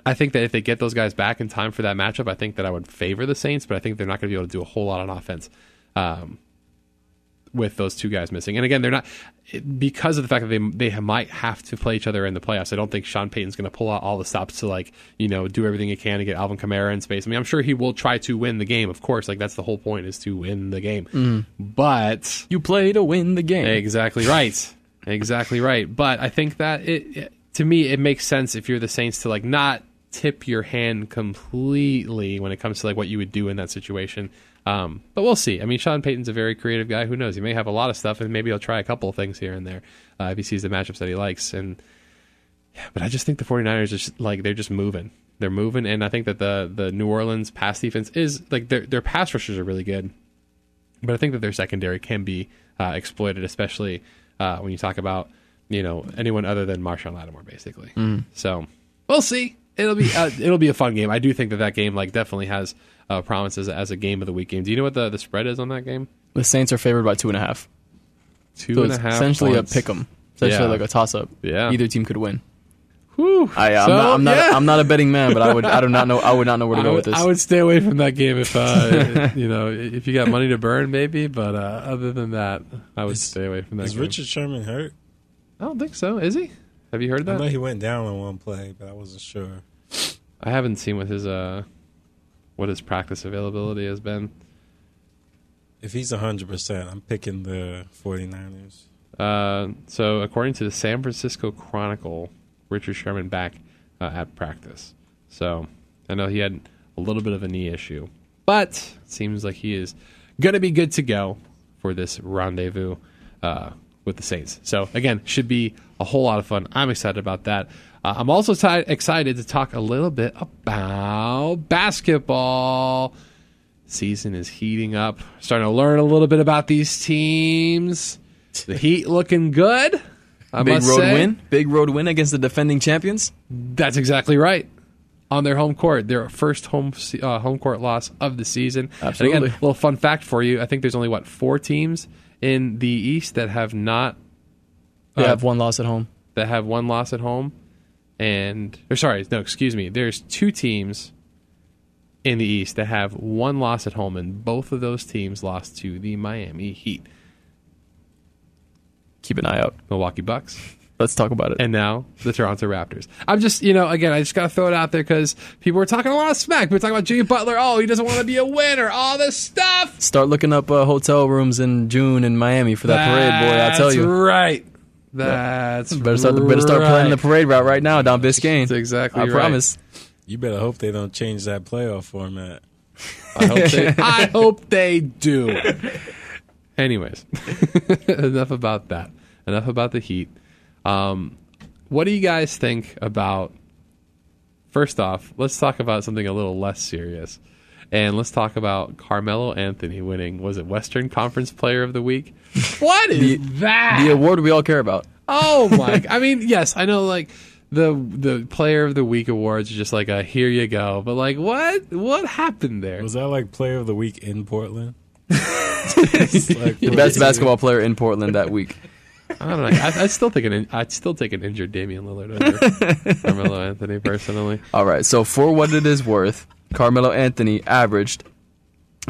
I think that if they get those guys back in time for that matchup, I think that I would favor the Saints, but I think they're not going to be able to do a whole lot on offense. Um, with those two guys missing. And again, they're not because of the fact that they they might have to play each other in the playoffs. I don't think Sean Payton's going to pull out all the stops to like you know do everything he can to get Alvin Kamara in space. I mean, I'm sure he will try to win the game. Of course, like that's the whole point is to win the game. Mm-hmm. But You play to win the game. Exactly right. Exactly right. But I think that it, it- to me it makes sense if you're the Saints to like not tip your hand completely when it comes to like what you would do in that situation. Um, but we'll see. I mean, Sean Payton's a very creative guy. Who knows? He may have a lot of stuff, and maybe he'll try a couple of things here and there uh, if he sees the matchups that he likes. And yeah, but I just think the 49ers are just like they're just moving. They're moving, and I think that the the New Orleans pass defense is like their their pass rushers are really good but I think that their secondary can be uh, exploited, especially uh, when you talk about you know anyone other than Marshon Lattimore, basically. So we'll see. It'll be uh, it'll be a fun game. I do think that that game like definitely has uh, promise as, as a game of the week game. Do you know what the, the spread is on that game? The Saints are favored by two and a half. Two So and it's a half. essentially points. a pick 'em. Essentially Yeah. like a toss up. Yeah. Either team could win. Whew. I, I'm, So, not, I'm not. yeah. I'm not a betting man, but I would. I do not know. I would not know where to I go would, with this. I would stay away from that game if uh, <laughs> you know if you got money to burn, maybe. But uh, other than that, I would Is- stay away from that. Is game. Richard Sherman hurt? I don't think so. Is he? Have you heard I that? I know he went down on one play, but I wasn't sure. I haven't seen what his uh what his practice availability has been. If he's 100%, I'm picking the 49ers. Uh, so, according to the San Francisco Chronicle, Richard Sherman back uh, at practice. So, I know he had a little bit of a knee issue, but it seems like he is going to be good to go for this rendezvous uh, with the Saints. So, again, should be a whole lot of fun. I'm excited about that. Uh, I'm also t- excited to talk a little bit about basketball. Season is heating up. Starting to learn a little bit about these teams. The <laughs> Heat looking good. I Big road say. win. Big road win against the defending champions. That's exactly right. On their home court, their first home uh, home court loss of the season. And Absolutely. again, a little fun fact for you: I think there's only what four teams in the East that have not They Uh, have one loss at home. that have one loss at home, and or sorry, no, excuse me. There's two teams in the East that have one loss at home, and both of those teams lost to the Miami Heat, Keep an eye out. Milwaukee Bucks. Let's talk about it. and now the Toronto Raptors. I'm just, you know, again, I just got to throw it out there because people were talking a lot of smack. We were talking about Jimmy Butler. Oh, he doesn't want to be a winner. All this stuff. Start looking up uh, hotel rooms in June in Miami for that parade, boy. I tell That's you. right. That's Better start, better start planning the parade route right now down Biscayne. That's exactly I right. promise. You better hope they don't change that playoff format. <laughs> I hope they, <laughs> I hope they do. <laughs> Anyways, enough about that. Enough about the Heat. Um, what do you guys think about? First off, let's talk about something a little less serious, and let's talk about Carmelo Anthony winning. Was it Western Conference Player of the Week? <laughs> What is The- that? The award we all care about. Oh my! <laughs> I mean, yes, I know. Like the the Player of the Week awards are just like a here you go, but like what what happened there? Was that like player of the week in Portland? It's <laughs> like, Best basketball player in Portland that week. I don't know. I, I still think an in- I'd still take an injured Damian Lillard over Carmelo Anthony personally. All right, so for what it is worth, Carmelo Anthony averaged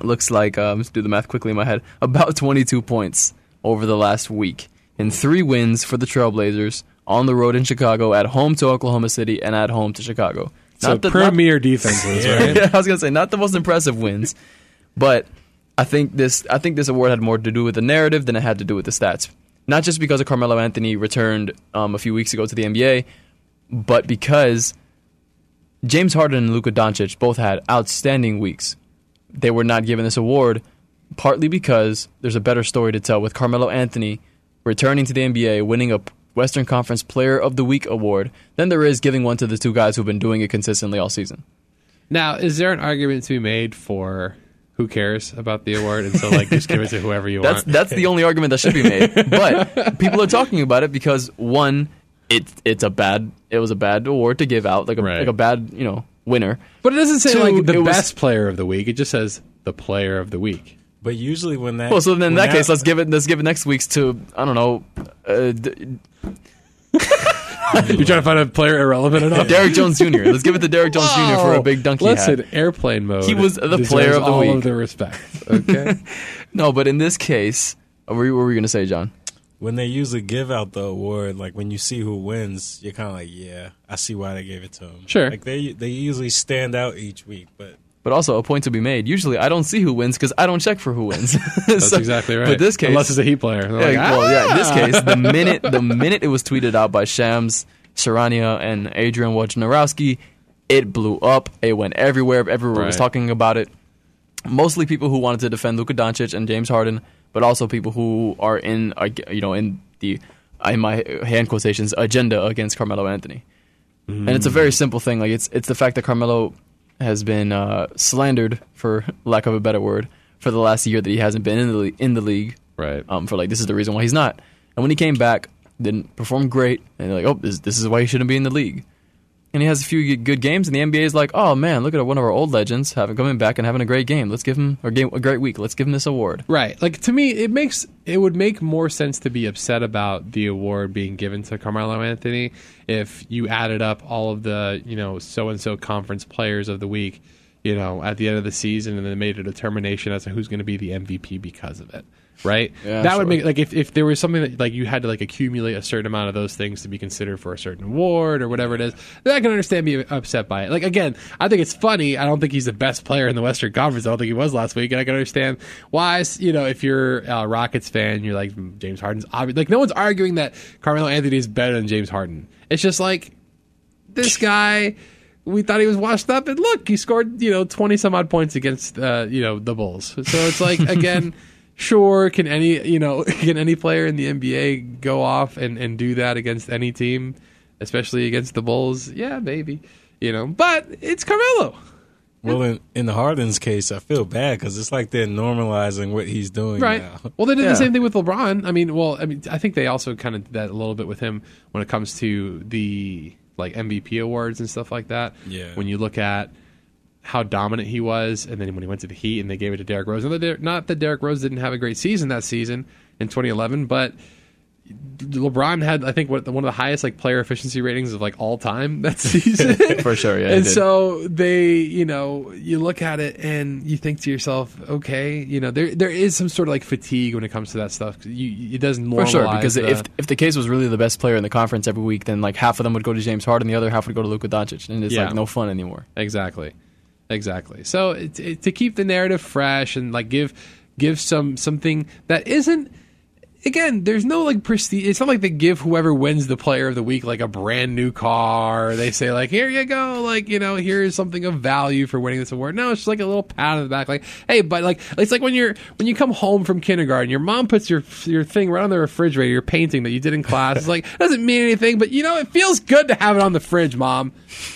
looks like um, let's do the math quickly in my head about 22 points over the last week in three wins for the Trailblazers on the road in Chicago, at home to Oklahoma City, and at home to Chicago. So Not the- not- premier defenses, <laughs> right? yeah, I was gonna say not the most impressive wins, but I think this I think this award had more to do with the narrative than it had to do with the stats. Not just because of Carmelo Anthony returned um, a few weeks ago to the NBA, but because James Harden and Luka Doncic both had outstanding weeks. They were not given this award partly because there's a better story to tell with Carmelo Anthony returning to the NBA, winning a Western Conference Player of the Week award, than there is giving one to the two guys who've been doing it consistently all season. Now, is there an argument to be made for who cares about the award, and so like just give it to whoever you That's want? that's the only argument that should be made. <laughs> But people are talking about it because one, it it's a bad it was a bad award to give out, like a Right. like a bad you know winner. But it doesn't say Two, like the it was- best player of the week. It just says the player of the week. But usually when that Well, so then in when that case, let's give it let's give it next week's to I don't know. Uh, D- <laughs> You're trying to find a player irrelevant enough. <laughs> Derrick Jones Jr. Let's give it to Derrick Jones Jr. for a big dunk he Listen, had. airplane mode. He was the player of the all week. of the respect. <laughs> Okay. No, but in this case, what were you, what were you going to say, John? When they usually give out the award, like when you see who wins, you're kind of like, yeah, I see why they gave it to him. Sure. Like they they usually stand out each week, but But also a point to be made. Usually, I don't see who wins because I don't check for who wins. <laughs> That's exactly right. But this case, unless it's a Heat player, Yeah, like, well, yeah. In this "Ah!" case, the <laughs> minute the minute it was tweeted out by Shams, Charania, and Adrian Wojnarowski, it blew up. It went everywhere. Everyone was talking about it. Mostly people who wanted to defend Luka Doncic and James Harden, but also people who are in, you know, in the in my hand quotations agenda against Carmelo Anthony. And it's a very simple thing. Like it's it's the fact that Carmelo has been uh, slandered, for <laughs> lack of a better word, for the last year that he hasn't been in the in the league right. um, for like this is the reason why he's not. And when he came back, didn't perform great, and they're like, oh, this, this is why he shouldn't be in the league. And he has a few good games, and the NBA is like, oh man, look at one of our old legends having coming back and having a great game. Let's give him game a great week. Let's give him this award. Right. Like to me, it makes it would make more sense to be upset about the award being given to Carmelo Anthony if you added up all of the you know so and so conference players of the week. You know, at the end of the season, and then made a determination as to who's going to be the MVP because of it. Right? Yeah, that would make like if, if there was something that like you had to like accumulate a certain amount of those things to be considered for a certain award or whatever it is, then I can understand being upset by it. Like again, I think it's funny. I don't think he's the best player in the Western Conference. I don't think he was last week, and I can understand why. You know, if you're a Rockets fan, you're like "Mm, James Harden's obvious. Like no one's arguing that Carmelo Anthony is better than James Harden. It's just like this guy we thought he was washed up and look he scored you know 20 some odd points against uh, you know the bulls. So it's like <laughs> again sure can any you know <laughs> can any player in the nba go off and, and do that against any team especially against the bulls? Yeah maybe you know but it's carmelo. Well, in, in the Harden's case, I feel bad because it's like they're normalizing what he's doing right. now. well they did Yeah. the same thing with lebron. I mean well i mean i think they also kind of did that a little bit with him when it comes to the like mvp awards and stuff like that Yeah. when you look at how dominant he was, and then when he went to the Heat and they gave it to Derrick Rose. Not that Der- Not that Derrick Rose didn't have a great season that season in 2011, but LeBron had, I think, what one of the highest like player efficiency ratings of like all time <laughs> that <laughs> season. For sure, yeah, and so they, you know, you look at it and you think to yourself, okay, you know, there there is some sort of like fatigue when it comes to that stuff. You, it doesn't normalize For sure, because the- if if the case was really the best player in the conference every week, then like half of them would go to James Harden, and the other half would go to Luka Doncic, and it's Yeah. like no fun anymore. Exactly, exactly. So it, it, to keep the narrative fresh and like give give some something that isn't. Again, there's no like prestige. It's not like they give whoever wins the player of the week like a brand new car. They say like, "Here you go," like you know, here's something of value for winning this award. No, it's just like a little pat on the back, like, "Hey, but like it's like when you're when you come home from kindergarten, your mom puts your your thing right on the refrigerator, your painting that you did in class. It's like doesn't mean anything, but you know, it feels good to have it on the fridge, mom.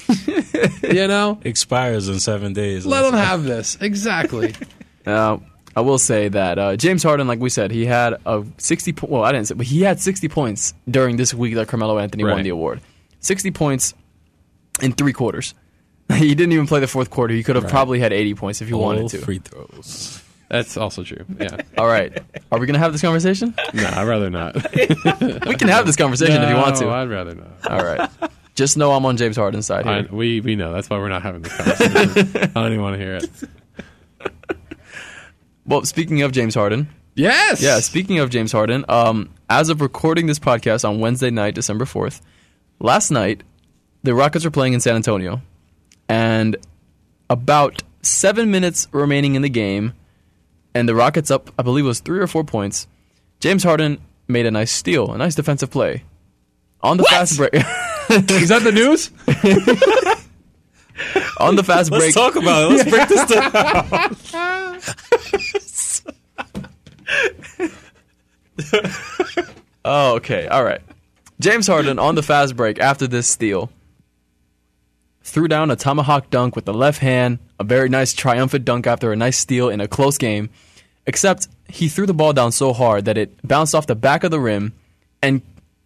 <laughs> you know, Expires in seven days. let them have this. Exactly. <laughs> Uh, I will say that uh, James Harden, like we said, he had a 60. Po- well, I didn't say, but he had 60 points during this week that Carmelo Anthony won the award. 60 points in three quarters. <laughs> he didn't even play the fourth quarter. He could have probably had 80 points if he all wanted to. free throws. That's also true. Yeah. <laughs> All right, are we gonna have this conversation? No, I'd rather not. <laughs> We can have this conversation if you want to. I'd rather not. All right. Just know I'm on James Harden's side I, we we know that's why we're not having this conversation. I don't even want to hear it. Well, speaking of James Harden, Yes. yeah, speaking of James Harden, um, as of recording this podcast on Wednesday night, December 4th, last night, the Rockets were playing in San Antonio, and about seven minutes remaining in the game, and the Rockets up, I believe it was three or four points. James Harden made a nice steal, a nice defensive play. On the fast break. Is that the news? <laughs> on the fast break. Let's talk about it. Let's break this down. <laughs> <laughs> Oh, okay. All right. James Harden on the fast break after this steal threw down a tomahawk dunk with the left hand, a very nice triumphant dunk after a nice steal in a close game. Except he threw the ball down so hard that it bounced off the back of the rim and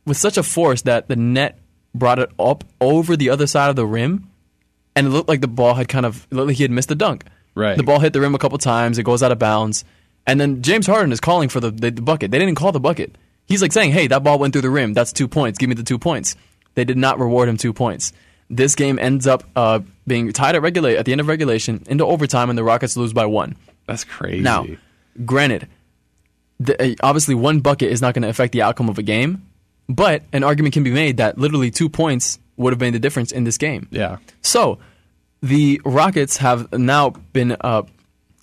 with such a force that the net brought it up over the other side of the rim and it looked like the ball had kind of like he had missed the dunk. Right. The ball hit the rim a couple times, it goes out of bounds, and then James Harden is calling for the, the, the bucket. They didn't call the bucket. He's like saying, "Hey, that ball went through the rim. That's two points. Give me the two points." They did not reward him two points. This game ends up uh, being tied at regulate at the end of regulation into overtime, and the Rockets lose by one. That's crazy. Now, granted, the, uh, obviously one bucket is not going to affect the outcome of a game, but an argument can be made that literally two points would have made the difference in this game. yeah. So, the Rockets have now been uh,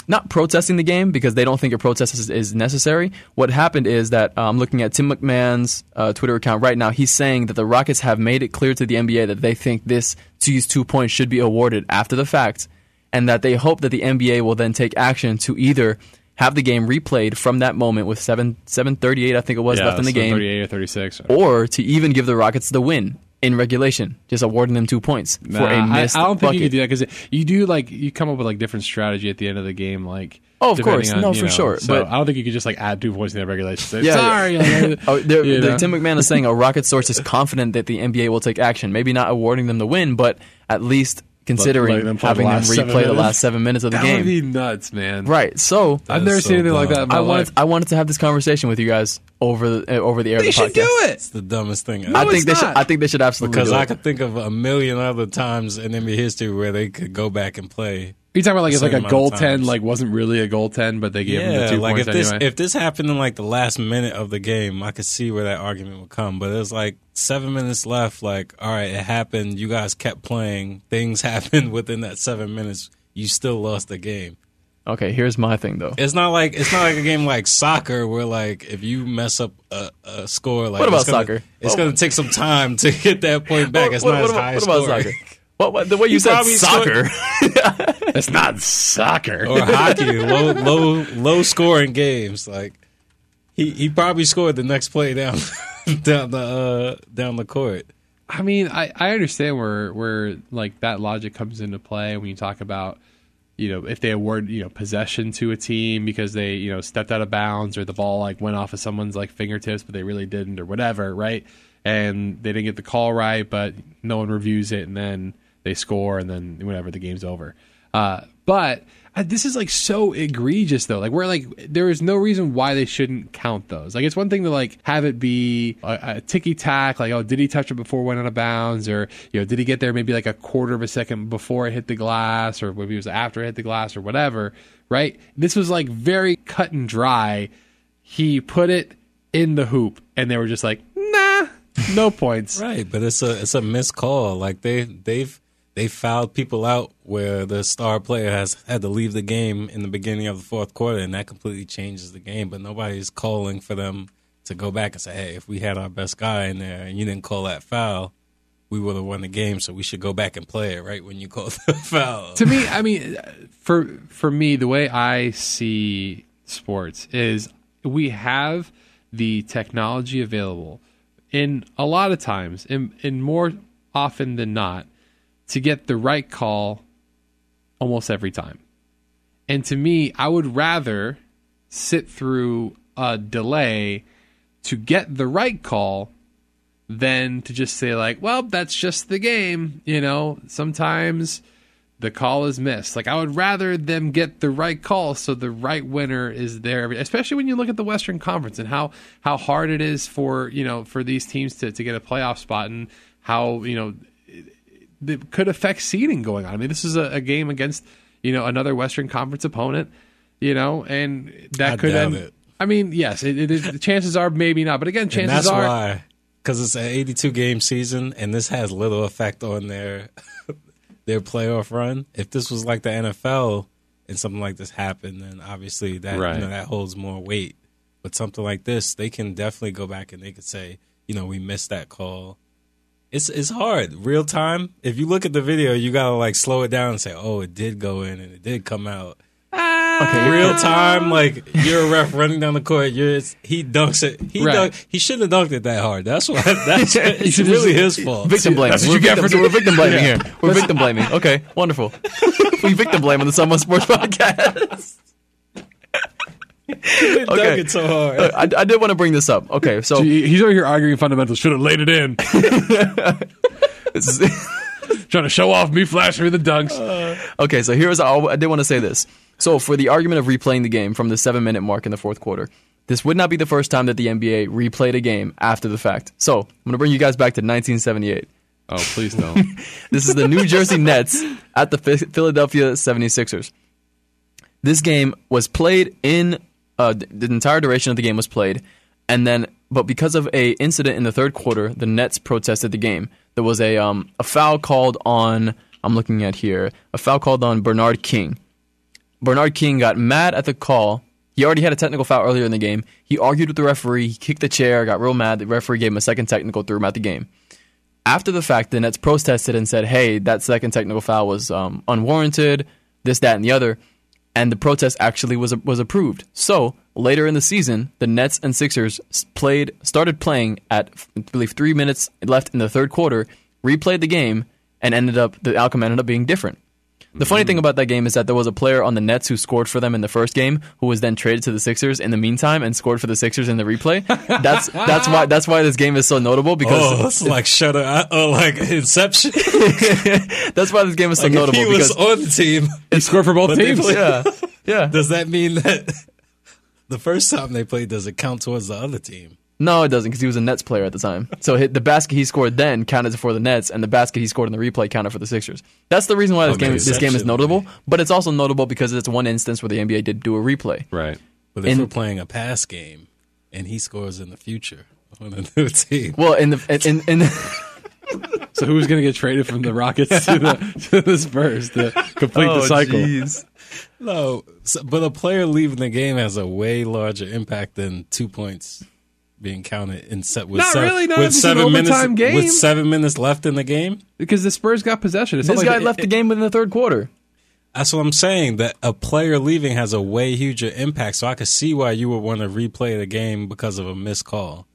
not protesting the game because they don't think a protest is, is necessary. What happened is that uh, I'm looking at Tim McMahon's uh, Twitter account right now. He's saying that the Rockets have made it clear to the NBA that they think this these two points should be awarded after the fact, and that they hope that the NBA will then take action to either have the game replayed from that moment with seven seven thirty eight I think it was yeah, left in the game, 38 or 36. or to even give the Rockets the win in regulation, just awarding them two points for a missed I don't think bucket. you could do that because you do like you come up with like different strategy at the end of the game, like. Oh, of course. on, No, for know, sure, So but- I don't think you could just like add two points in the regulation. Say, <laughs> Yeah, Sorry. like, <laughs> Oh, they're- you the- Tim McMahon is saying a Rocket source is confident that the NBA will take action. Maybe not awarding them the win, but at least considering them play the having them replay the last seven minutes of the that game. would be nuts, man. right. So I've never is seen so anything like that in my I life. wanted I wanted to have this conversation with you guys over the uh, over the air. of they the should do it. It's the dumbest thing. I No, ever. think it's they not. should. I think they should absolutely because do I it. could think of a million other times in NBA history where they could go back and play you talking about like if like a Same amount of goaltend times. like wasn't really a goaltend, but they gave him the Yeah, two like points if this anyway? if this happened in like the last minute of the game, I could see where that argument would come. But it was like seven minutes left. Like, all right, it happened. You guys kept playing. Things <laughs> happened within that seven minutes. You still lost the game. Okay, here's my thing though. It's not like it's not like a game like soccer where like if you mess up a, a score, like What about it's gonna, soccer? It's What- going to take some time to <laughs> get that point back. It's what, not what as about, high what a about score. soccer? What, what, the way you He said probably soccer. <laughs> it's not soccer. or hockey, low low low scoring games. Like he he probably scored the next play down <laughs> down the uh, down the court. I mean, I, I understand where where like that logic comes into play when you talk about you know if they award you know possession to a team because they you know stepped out of bounds or the ball like went off of someone's like fingertips but they really didn't or whatever right and they didn't get the call right but no one reviews it and then they score and then whatever the game's over uh, but uh, this is like so egregious though. Like we're like there is no reason why they shouldn't count those. Like it's one thing to like have it be a, a ticky tack like oh did he touch it before it went out of bounds? Or you know did he get there maybe like a quarter of a second before it hit the glass? Or maybe it was after it hit the glass or whatever right? This was like very cut and dry. He put it in the hoop and they were just like nah no points. <laughs> Right, but it's a it's a missed call. Like they they've they fouled people out where the star player has had to leave the game in the beginning of the fourth quarter, and that completely changes the game. But nobody's calling for them to go back and say, "Hey, if we had our best guy in there and you didn't call that foul, we would have won the game. So we should go back and play it right when you call <laughs> the foul." to me, I mean, for for me, the way I see sports is we have the technology available in a lot of times, in, in more often than not, to get the right call almost every time. And to me, I would rather sit through a delay to get the right call than to just say like, well, that's just the game, you know. Sometimes the call is missed. Like I would rather them get the right call so the right winner is there. Especially when you look at the Western Conference and how how hard it is for you know for these teams to to get a playoff spot and how you know it could affect seeding going on. I mean, this is a, a game against you know another Western Conference opponent, you know, and that I could end. Um, it. I mean, yes, it. The chances are maybe not, but again, And chances that's are. why, because it's an 82 game season, and this has little effect on their <laughs> their playoff run. If this was like the NFL and something like this happened, then obviously that Right. you know, that holds more weight. But something like this, they can definitely go back and they could say, you know, we missed that call. It's it's hard real time. If you look at the video, you gotta like slow it down and say, oh, it did go in and it did come out. Ah. Okay, Real time, like you're a ref running down the court. You're he dunks it. He Right. dunk, he shouldn't have dunked it that hard. That's why. <laughs> That's <laughs> it's really just- his fault. Victim blaming. That's what We're you get victim, for- we're victim blaming here. We're victim blaming. Okay, wonderful. <laughs> we victim blame on the Somewhat Sports Podcast. He didn't Okay. dunk it so hard. Uh, I, I did want to bring this up. Okay, so He- He's over here arguing fundamentals. Should have laid it in. <laughs> Trying to show off me flashing with the dunks. Uh. Okay, so here's I I did want to say this. So for the argument of replaying the game from the seven minute mark in the fourth quarter, this would not be the first time that the NBA replayed a game after the fact. So I'm gonna bring you guys back to 1978. oh, please <laughs> don't. This is the New Jersey Nets at the Philadelphia 76ers. This game was played in uh, the entire duration of the game was played, and then but because of a incident in the third quarter, the Nets protested the game. There was a um, a foul called on. I'm looking at here a foul called on Bernard King. Bernard King got mad at the call. He already had a technical foul earlier in the game. He argued with the referee. He kicked the chair, got real mad. The referee gave him a second technical, threw him out the game after the fact, the Nets protested and said, "Hey, that second technical foul was um, unwarranted. This, that, and the other." And the protest actually was was approved. So later in the season, the Nets and Sixers played started playing at I believe three minutes left in the third quarter, replayed the game, and ended up the outcome ended up being different. The funny thing mm. about that game is that there was a player on the Nets who scored for them in the first game, who was then traded to the Sixers in the meantime and scored for the Sixers in the replay. That's that's why that's why this game is so notable because Oh, it's like Shutter. I- uh, Oh, like Inception. <laughs> That's why this game is so Like notable he was on the team, He scored for both teams. play- yeah, yeah. <laughs> does that mean that <laughs> the first time they played does it count towards the other team? No, it doesn't because he was a Nets player at the time. So hit, the basket he scored then counted for the Nets, and the basket he scored in the replay counted for the Sixers. That's the reason why this Okay, game this game is exception. notable. But it's also notable because it's one instance where the NBA did do a replay. Right. But if In- we're playing a pass game and he scores in the future on a new team, Well, in the in in, in <laughs> So who's going to get traded from the Rockets to the to the Spurs to complete Oh, the cycle? jeez. no. So, but a player leaving the game has a way larger impact than two points being counted in set with, Not seven, really, not with if it's an seven minutes game. with seven minutes left in the game. Because the Spurs got possession. It's This like guy they- left the game within the third quarter. That's what I'm saying. That a player leaving has a way huger impact. So I could see why you would want to replay the game because of a missed call.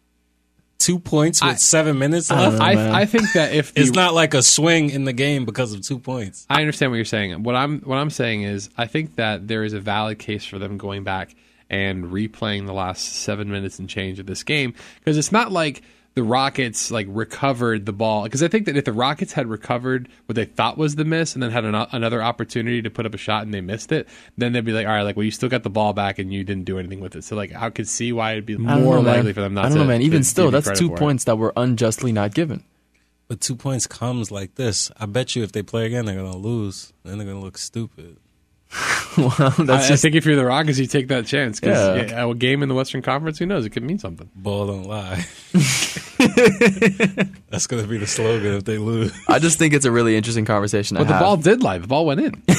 Two points with I- seven minutes I left. know. I. I think that if the, It's not like a swing in the game because of two points. I understand what you're saying. What I'm what I'm saying is I think that there is a valid case for them going back and replaying the last seven minutes and change of this game because it's not like the Rockets like recovered the ball because I think that if the Rockets had recovered what they thought was the miss and then had an, another opportunity to put up a shot and they missed it, then they'd be like, all right, like well you still got the ball back and you didn't do anything with it. So like I could see why it'd be more know, man. likely for them not. To I don't to, know, man. Even still, that's two for it. points that were unjustly not given. But two points comes like this. I bet you if they play again, they're gonna lose. Then they're gonna look stupid. <laughs> well, that's I, I just think if you're the Rockets, you take that chance because Yeah. a game in the Western Conference, who knows? It could mean something. Ball don't lie. <laughs> That's gonna be the slogan if they lose. I just think it's a really interesting conversation. to But the have. ball did lie. The ball went in. <laughs>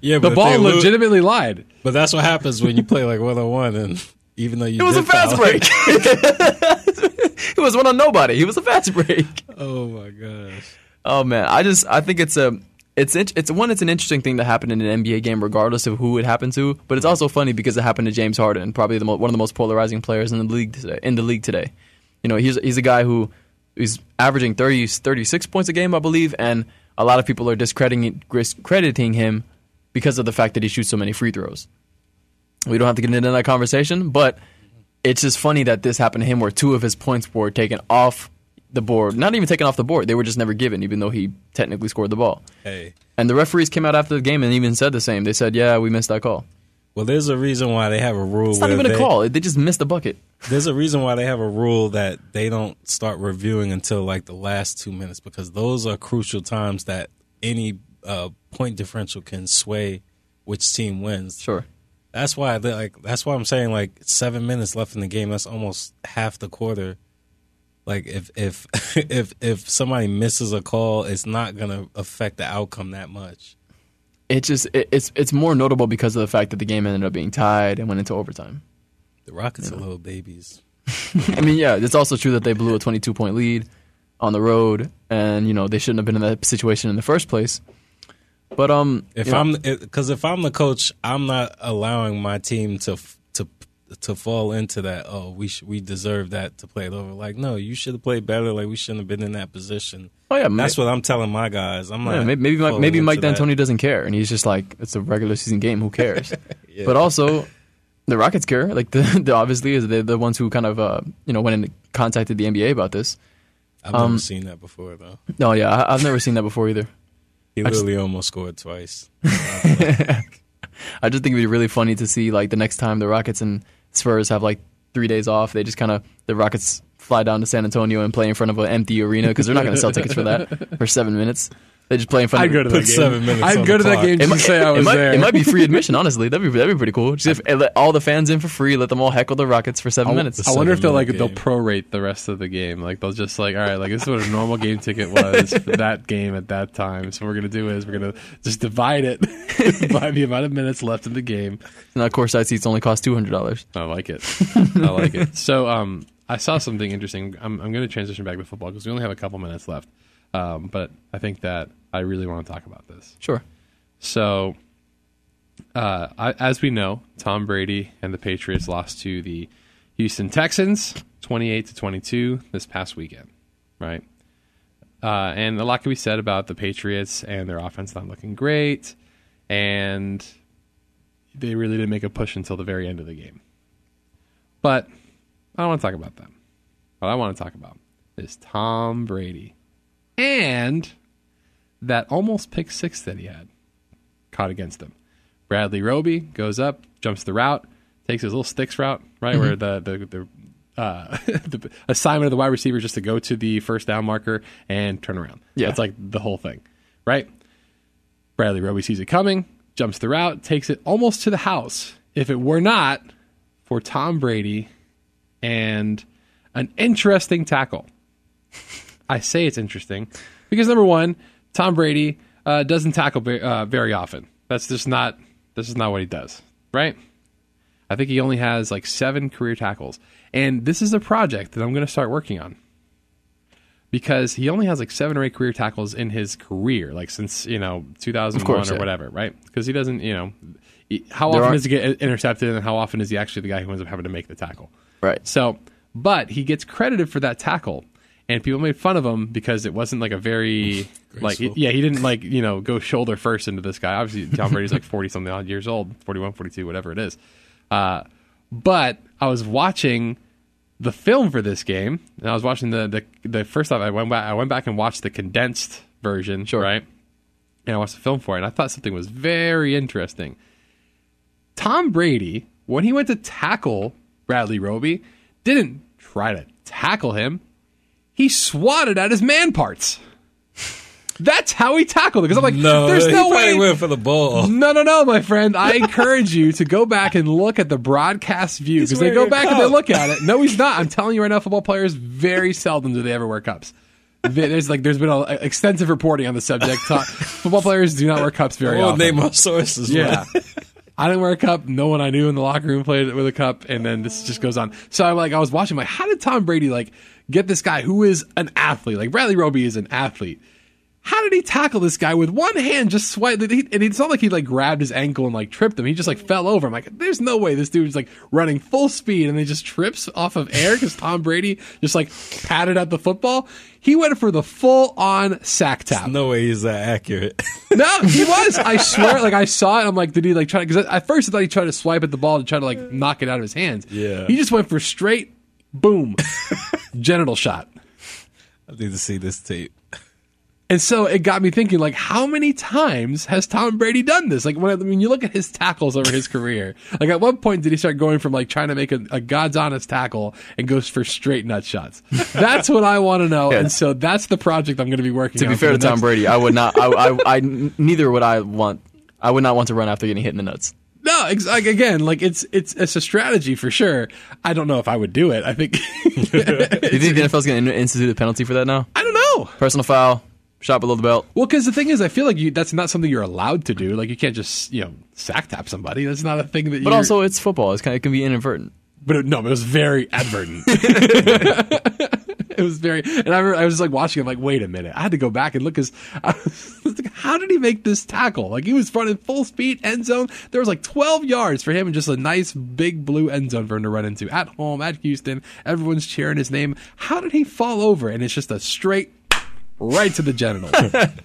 Yeah, The but if ball they lose- legitimately lied. But that's what happens when you play like one on one, and even though you It was a fast foul- break. it was one on nobody. He was a fast break. Oh my gosh. Oh man, I just I think it's a it's it's one it's an interesting thing that happened in an NBA game regardless of who it happened to, but it's also funny because it happened to James Harden, probably the mo- one of the most polarizing players in the league today, in the league today. You know, he's he's a guy who is averaging 30 36 points a game, I believe, and a lot of people are discrediting discrediting him because of the fact that he shoots so many free throws. We don't have to get into that conversation, but it's just funny that this happened to him where two of his points were taken off the board. Not even taken off the board. They were just never given, even though he technically scored the ball. Hey, And the referees came out after the game and even said the same. They said, yeah, we missed that call. well, there's a reason why they have a rule. It's not even a they- call. They just missed the bucket. There's a reason why they have a rule that they don't start reviewing until like the last two minutes because those are crucial times that any uh, point differential can sway which team wins. Sure. That's why like. That's why I'm saying like seven minutes left in the game. That's almost half the quarter. Like if if <laughs> if if somebody misses a call, it's not gonna affect the outcome that much. It just it, it's it's more notable because of the fact that the game ended up being tied and went into overtime. The Rockets are little babies. <laughs> I mean, yeah, it's also true that they blew a 22 point lead on the road, and you know they shouldn't have been in that situation in the first place. But um, If I'm because if I'm the coach, I'm not allowing my team to f- to fall into that. Oh, we sh- we deserve that to play it over. Like, no, you should have played better. Like, we shouldn't have been in that position. oh yeah, That's what I'm telling my guys. I'm yeah, not. maybe maybe, Mike- maybe Mike. D'Antoni doesn't care, and he's just like it's a regular season game. Who cares? <laughs> But also, the Rockets care. Like <laughs> the, the obviously is they're the ones who kind of uh you know went and contacted the NBA about this. I've um, never seen that before though. No, yeah, I, I've never seen that before either. He I just- almost scored twice. <laughs> I just think it'd be really funny to see like the next time the Rockets and Spurs have like three days off, they just kind of the Rockets fly down to San Antonio and play in front of an empty arena because they're not going to sell tickets for that <laughs> for seven minutes. They just play in front. I'd of go to Put that game. seven minutes I'd on go the to that clock. game just might, to say I it, was might, there. it might be free <laughs> admission, honestly. That'd be that'd be pretty cool. Just if, let all the fans in for free, let them all heckle the Rockets for seven I, minutes. I wonder if they'll like seven-minute they'll prorate the rest of the game. Like they'll just like, all right, like this is what a normal game ticket was for <laughs> that game at that time. So what we're gonna do is we're gonna just divide it <laughs> by the amount of minutes left in the game. Now, courtside seats only cost two hundred dollars. I like it. I like it. So um, I saw something interesting. I'm, I'm going to transition back to football because we only have a couple minutes left. Um, but I think that I really want to talk about this. Sure. So, uh, I, as we know, Tom Brady and the Patriots lost to the Houston Texans, twenty-eight to twenty-two, this past weekend, right? Uh, and a lot can be said about the Patriots and their offense not looking great, and they really didn't make a push until the very end of the game. But I don't want to talk about them. What I want to talk about is Tom Brady and that almost pick six that he had caught against him. Bradley Roby goes up, jumps the route, takes his little sticks route, right where the the, the uh, <laughs> the assignment of the wide receiver is just to go to the first down marker and turn around. Yeah. That's like the whole thing, right? Bradley Roby sees it coming, jumps the route, takes it almost to the house. If it were not for Tom Brady and an interesting tackle. <laughs> I say it's interesting because number one, Tom Brady uh, doesn't tackle ve- uh, very often. That's just not. This is not what he does, right? I think he only has like seven career tackles, and this is a project that I'm going to start working on because he only has like seven or eight career tackles in his career, like since you know 2001 course, or yeah. whatever, right? Because he doesn't, you know, he- how There often does he get intercepted, and how often is he actually the guy who ends up having to make the tackle? Right. So, but he gets credited for that tackle, and people made fun of him because it wasn't like a very <laughs> like Graceful. yeah he didn't like you know go shoulder first into this guy. Obviously, Tom Brady's like forty something odd years old, 41, 42, whatever it is. Uh, but I was watching the film for this game, and I was watching the the, the first time I went back. I went back and watched the condensed version, Sure. right? And I watched the film for it, and I thought something was very interesting. Tom Brady, when he went to tackle Bradley Roby, didn't try to tackle him. He swatted at his man parts. That's how he tackled it. Because I'm like, No, there's he no probably way. went for the ball. No, no, no, my friend. I encourage you to go back and look at the broadcast view because they go a back and they look at it. No, he's not. I'm telling you right now, football players very seldom do they ever wear cups. There's like there's been a, extensive reporting on the subject. Ta- football players do not wear cups very We'll often. name our sources. Yeah. I didn't wear a cup. No one I knew in the locker room played with a cup, and then this just goes on. So I'm like, I was watching, like, how did Tom Brady like get this guy who is an athlete? Like Bradley Roby is an athlete. How did he tackle this guy with one hand? Just swipe, and it's not like he like grabbed his ankle and like tripped him. He just like fell over. I'm like, there's no way this dude's like running full speed and he just trips off of air because Tom Brady just like patted at the football. He went for the full on sack tap. No way he's that accurate. <laughs> No, he was. I swear. Like I saw it. I'm like, did he like try? Because at first I thought he tried to swipe at the ball to try to like knock it out of his hands. Yeah. He just went for straight, boom, <laughs> genital shot. I need to see this tape. And so it got me thinking, like, how many times has Tom Brady done this? Like, when, I mean, you look at his tackles over his career. Like, at what point did he start going from like trying to make a, a God's honest tackle and goes for straight nut shots? <laughs> That's what I want to know. Yeah. And so that's the project I'm going to be working. To be fair to the Tom Brady, I would not. I, I, I neither would I want. I would not want to run after getting hit in the nuts. No, ex- like again, like it's it's it's a strategy for sure. I don't know if I would do it. I think <laughs> Do you think the NFL's going to institute a penalty for that now? I don't know. Personal foul, shot below the belt. Well, because the thing is, I feel like you that's not something you're allowed to do. Like you can't just you know sack tap somebody. That's not a thing that. But you're- also, it's football. It's kind of, it can be inadvertent. But it, no, it was very advertent. <laughs> it was very, and I, remember, I was just like watching. I'm like, wait a minute. I had to go back and look. Cause like, how did he make this tackle? Like he was running full speed end zone. There was like 12 yards for him, and just a nice big blue end zone for him to run into at home at Houston. Everyone's cheering his name. How did he fall over? And it's just a straight right to the genitals.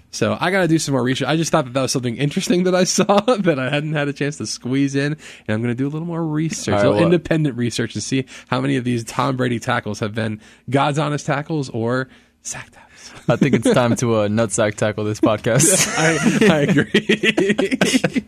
<laughs> so I got to do some more research. I just thought that that was something interesting that I <laughs> saw that I hadn't had a chance to squeeze in, and I'm going to do a little more research, All right, a little independent research, to see how many of these Tom Brady tackles have been God's honest tackles or sack tackles. I think it's time to <laughs> uh, nutsack tackle this podcast. I, I agree.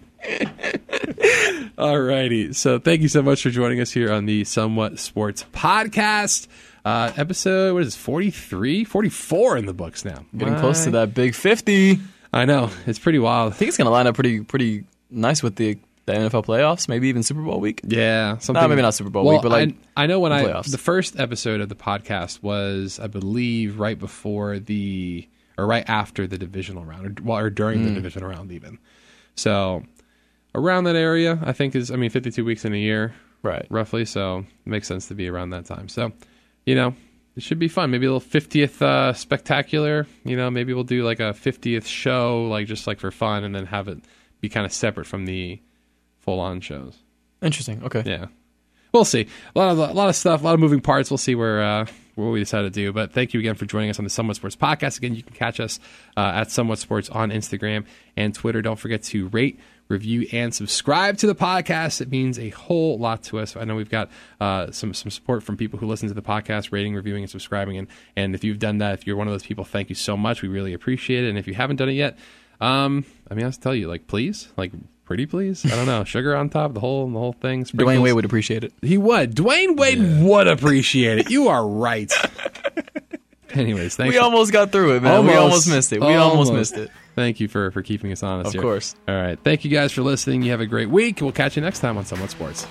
Alrighty. So thank you so much for joining us here on the Somewhat Sports Podcast. Uh, episode, what is this, 43? 44 in the books now. Getting close to that big fifty. I I know. It's pretty wild. I think it's going to line up pretty pretty nice with the, the NFL playoffs. Maybe even Super Bowl week. Yeah, something. Nah, maybe not Super Bowl well, week, but like I, I know when I playoffs. the first episode of the podcast was, I believe, right before the or right after the divisional round, or, well, or during Mm. the divisional round, even. So around that area, I think is, I mean, fifty-two weeks in a year, right. roughly. So it makes sense to be around that time. So, you know, it should be fun. Maybe a little 50th uh, spectacular. You know, maybe we'll do like a 50th show, like just like for fun, and then have it be kind of separate from the full-on shows. Interesting. Okay. Yeah, we'll see. A lot of a lot of stuff, a lot of moving parts. We'll see where uh, what we decide to do. But thank you again for joining us on the Somewhat Sports podcast. Again, you can catch us uh, at Somewhat Sports on Instagram and Twitter. Don't forget to rate. Review and subscribe to the podcast. It means a whole lot to us. I know we've got uh, some some support from people who listen to the podcast, rating, reviewing, and subscribing. And and if you've done that, if you're one of those people, thank you so much. We really appreciate it. And if you haven't done it yet, um, I mean, I'll just tell you, like, please, like, Pretty please? I don't know. <laughs> Sugar on top, the whole the whole thing. Dwyane. Wade would appreciate it. He would. Dwyane Wade would appreciate it. You are right. <laughs> Anyways, thanks. We almost got through it, man. We almost missed it. We almost, missed it. Thank you for for keeping us honest. Of here. course. All right. Thank you guys for listening. You have a great week. We'll catch you next time on Somewhat Sports.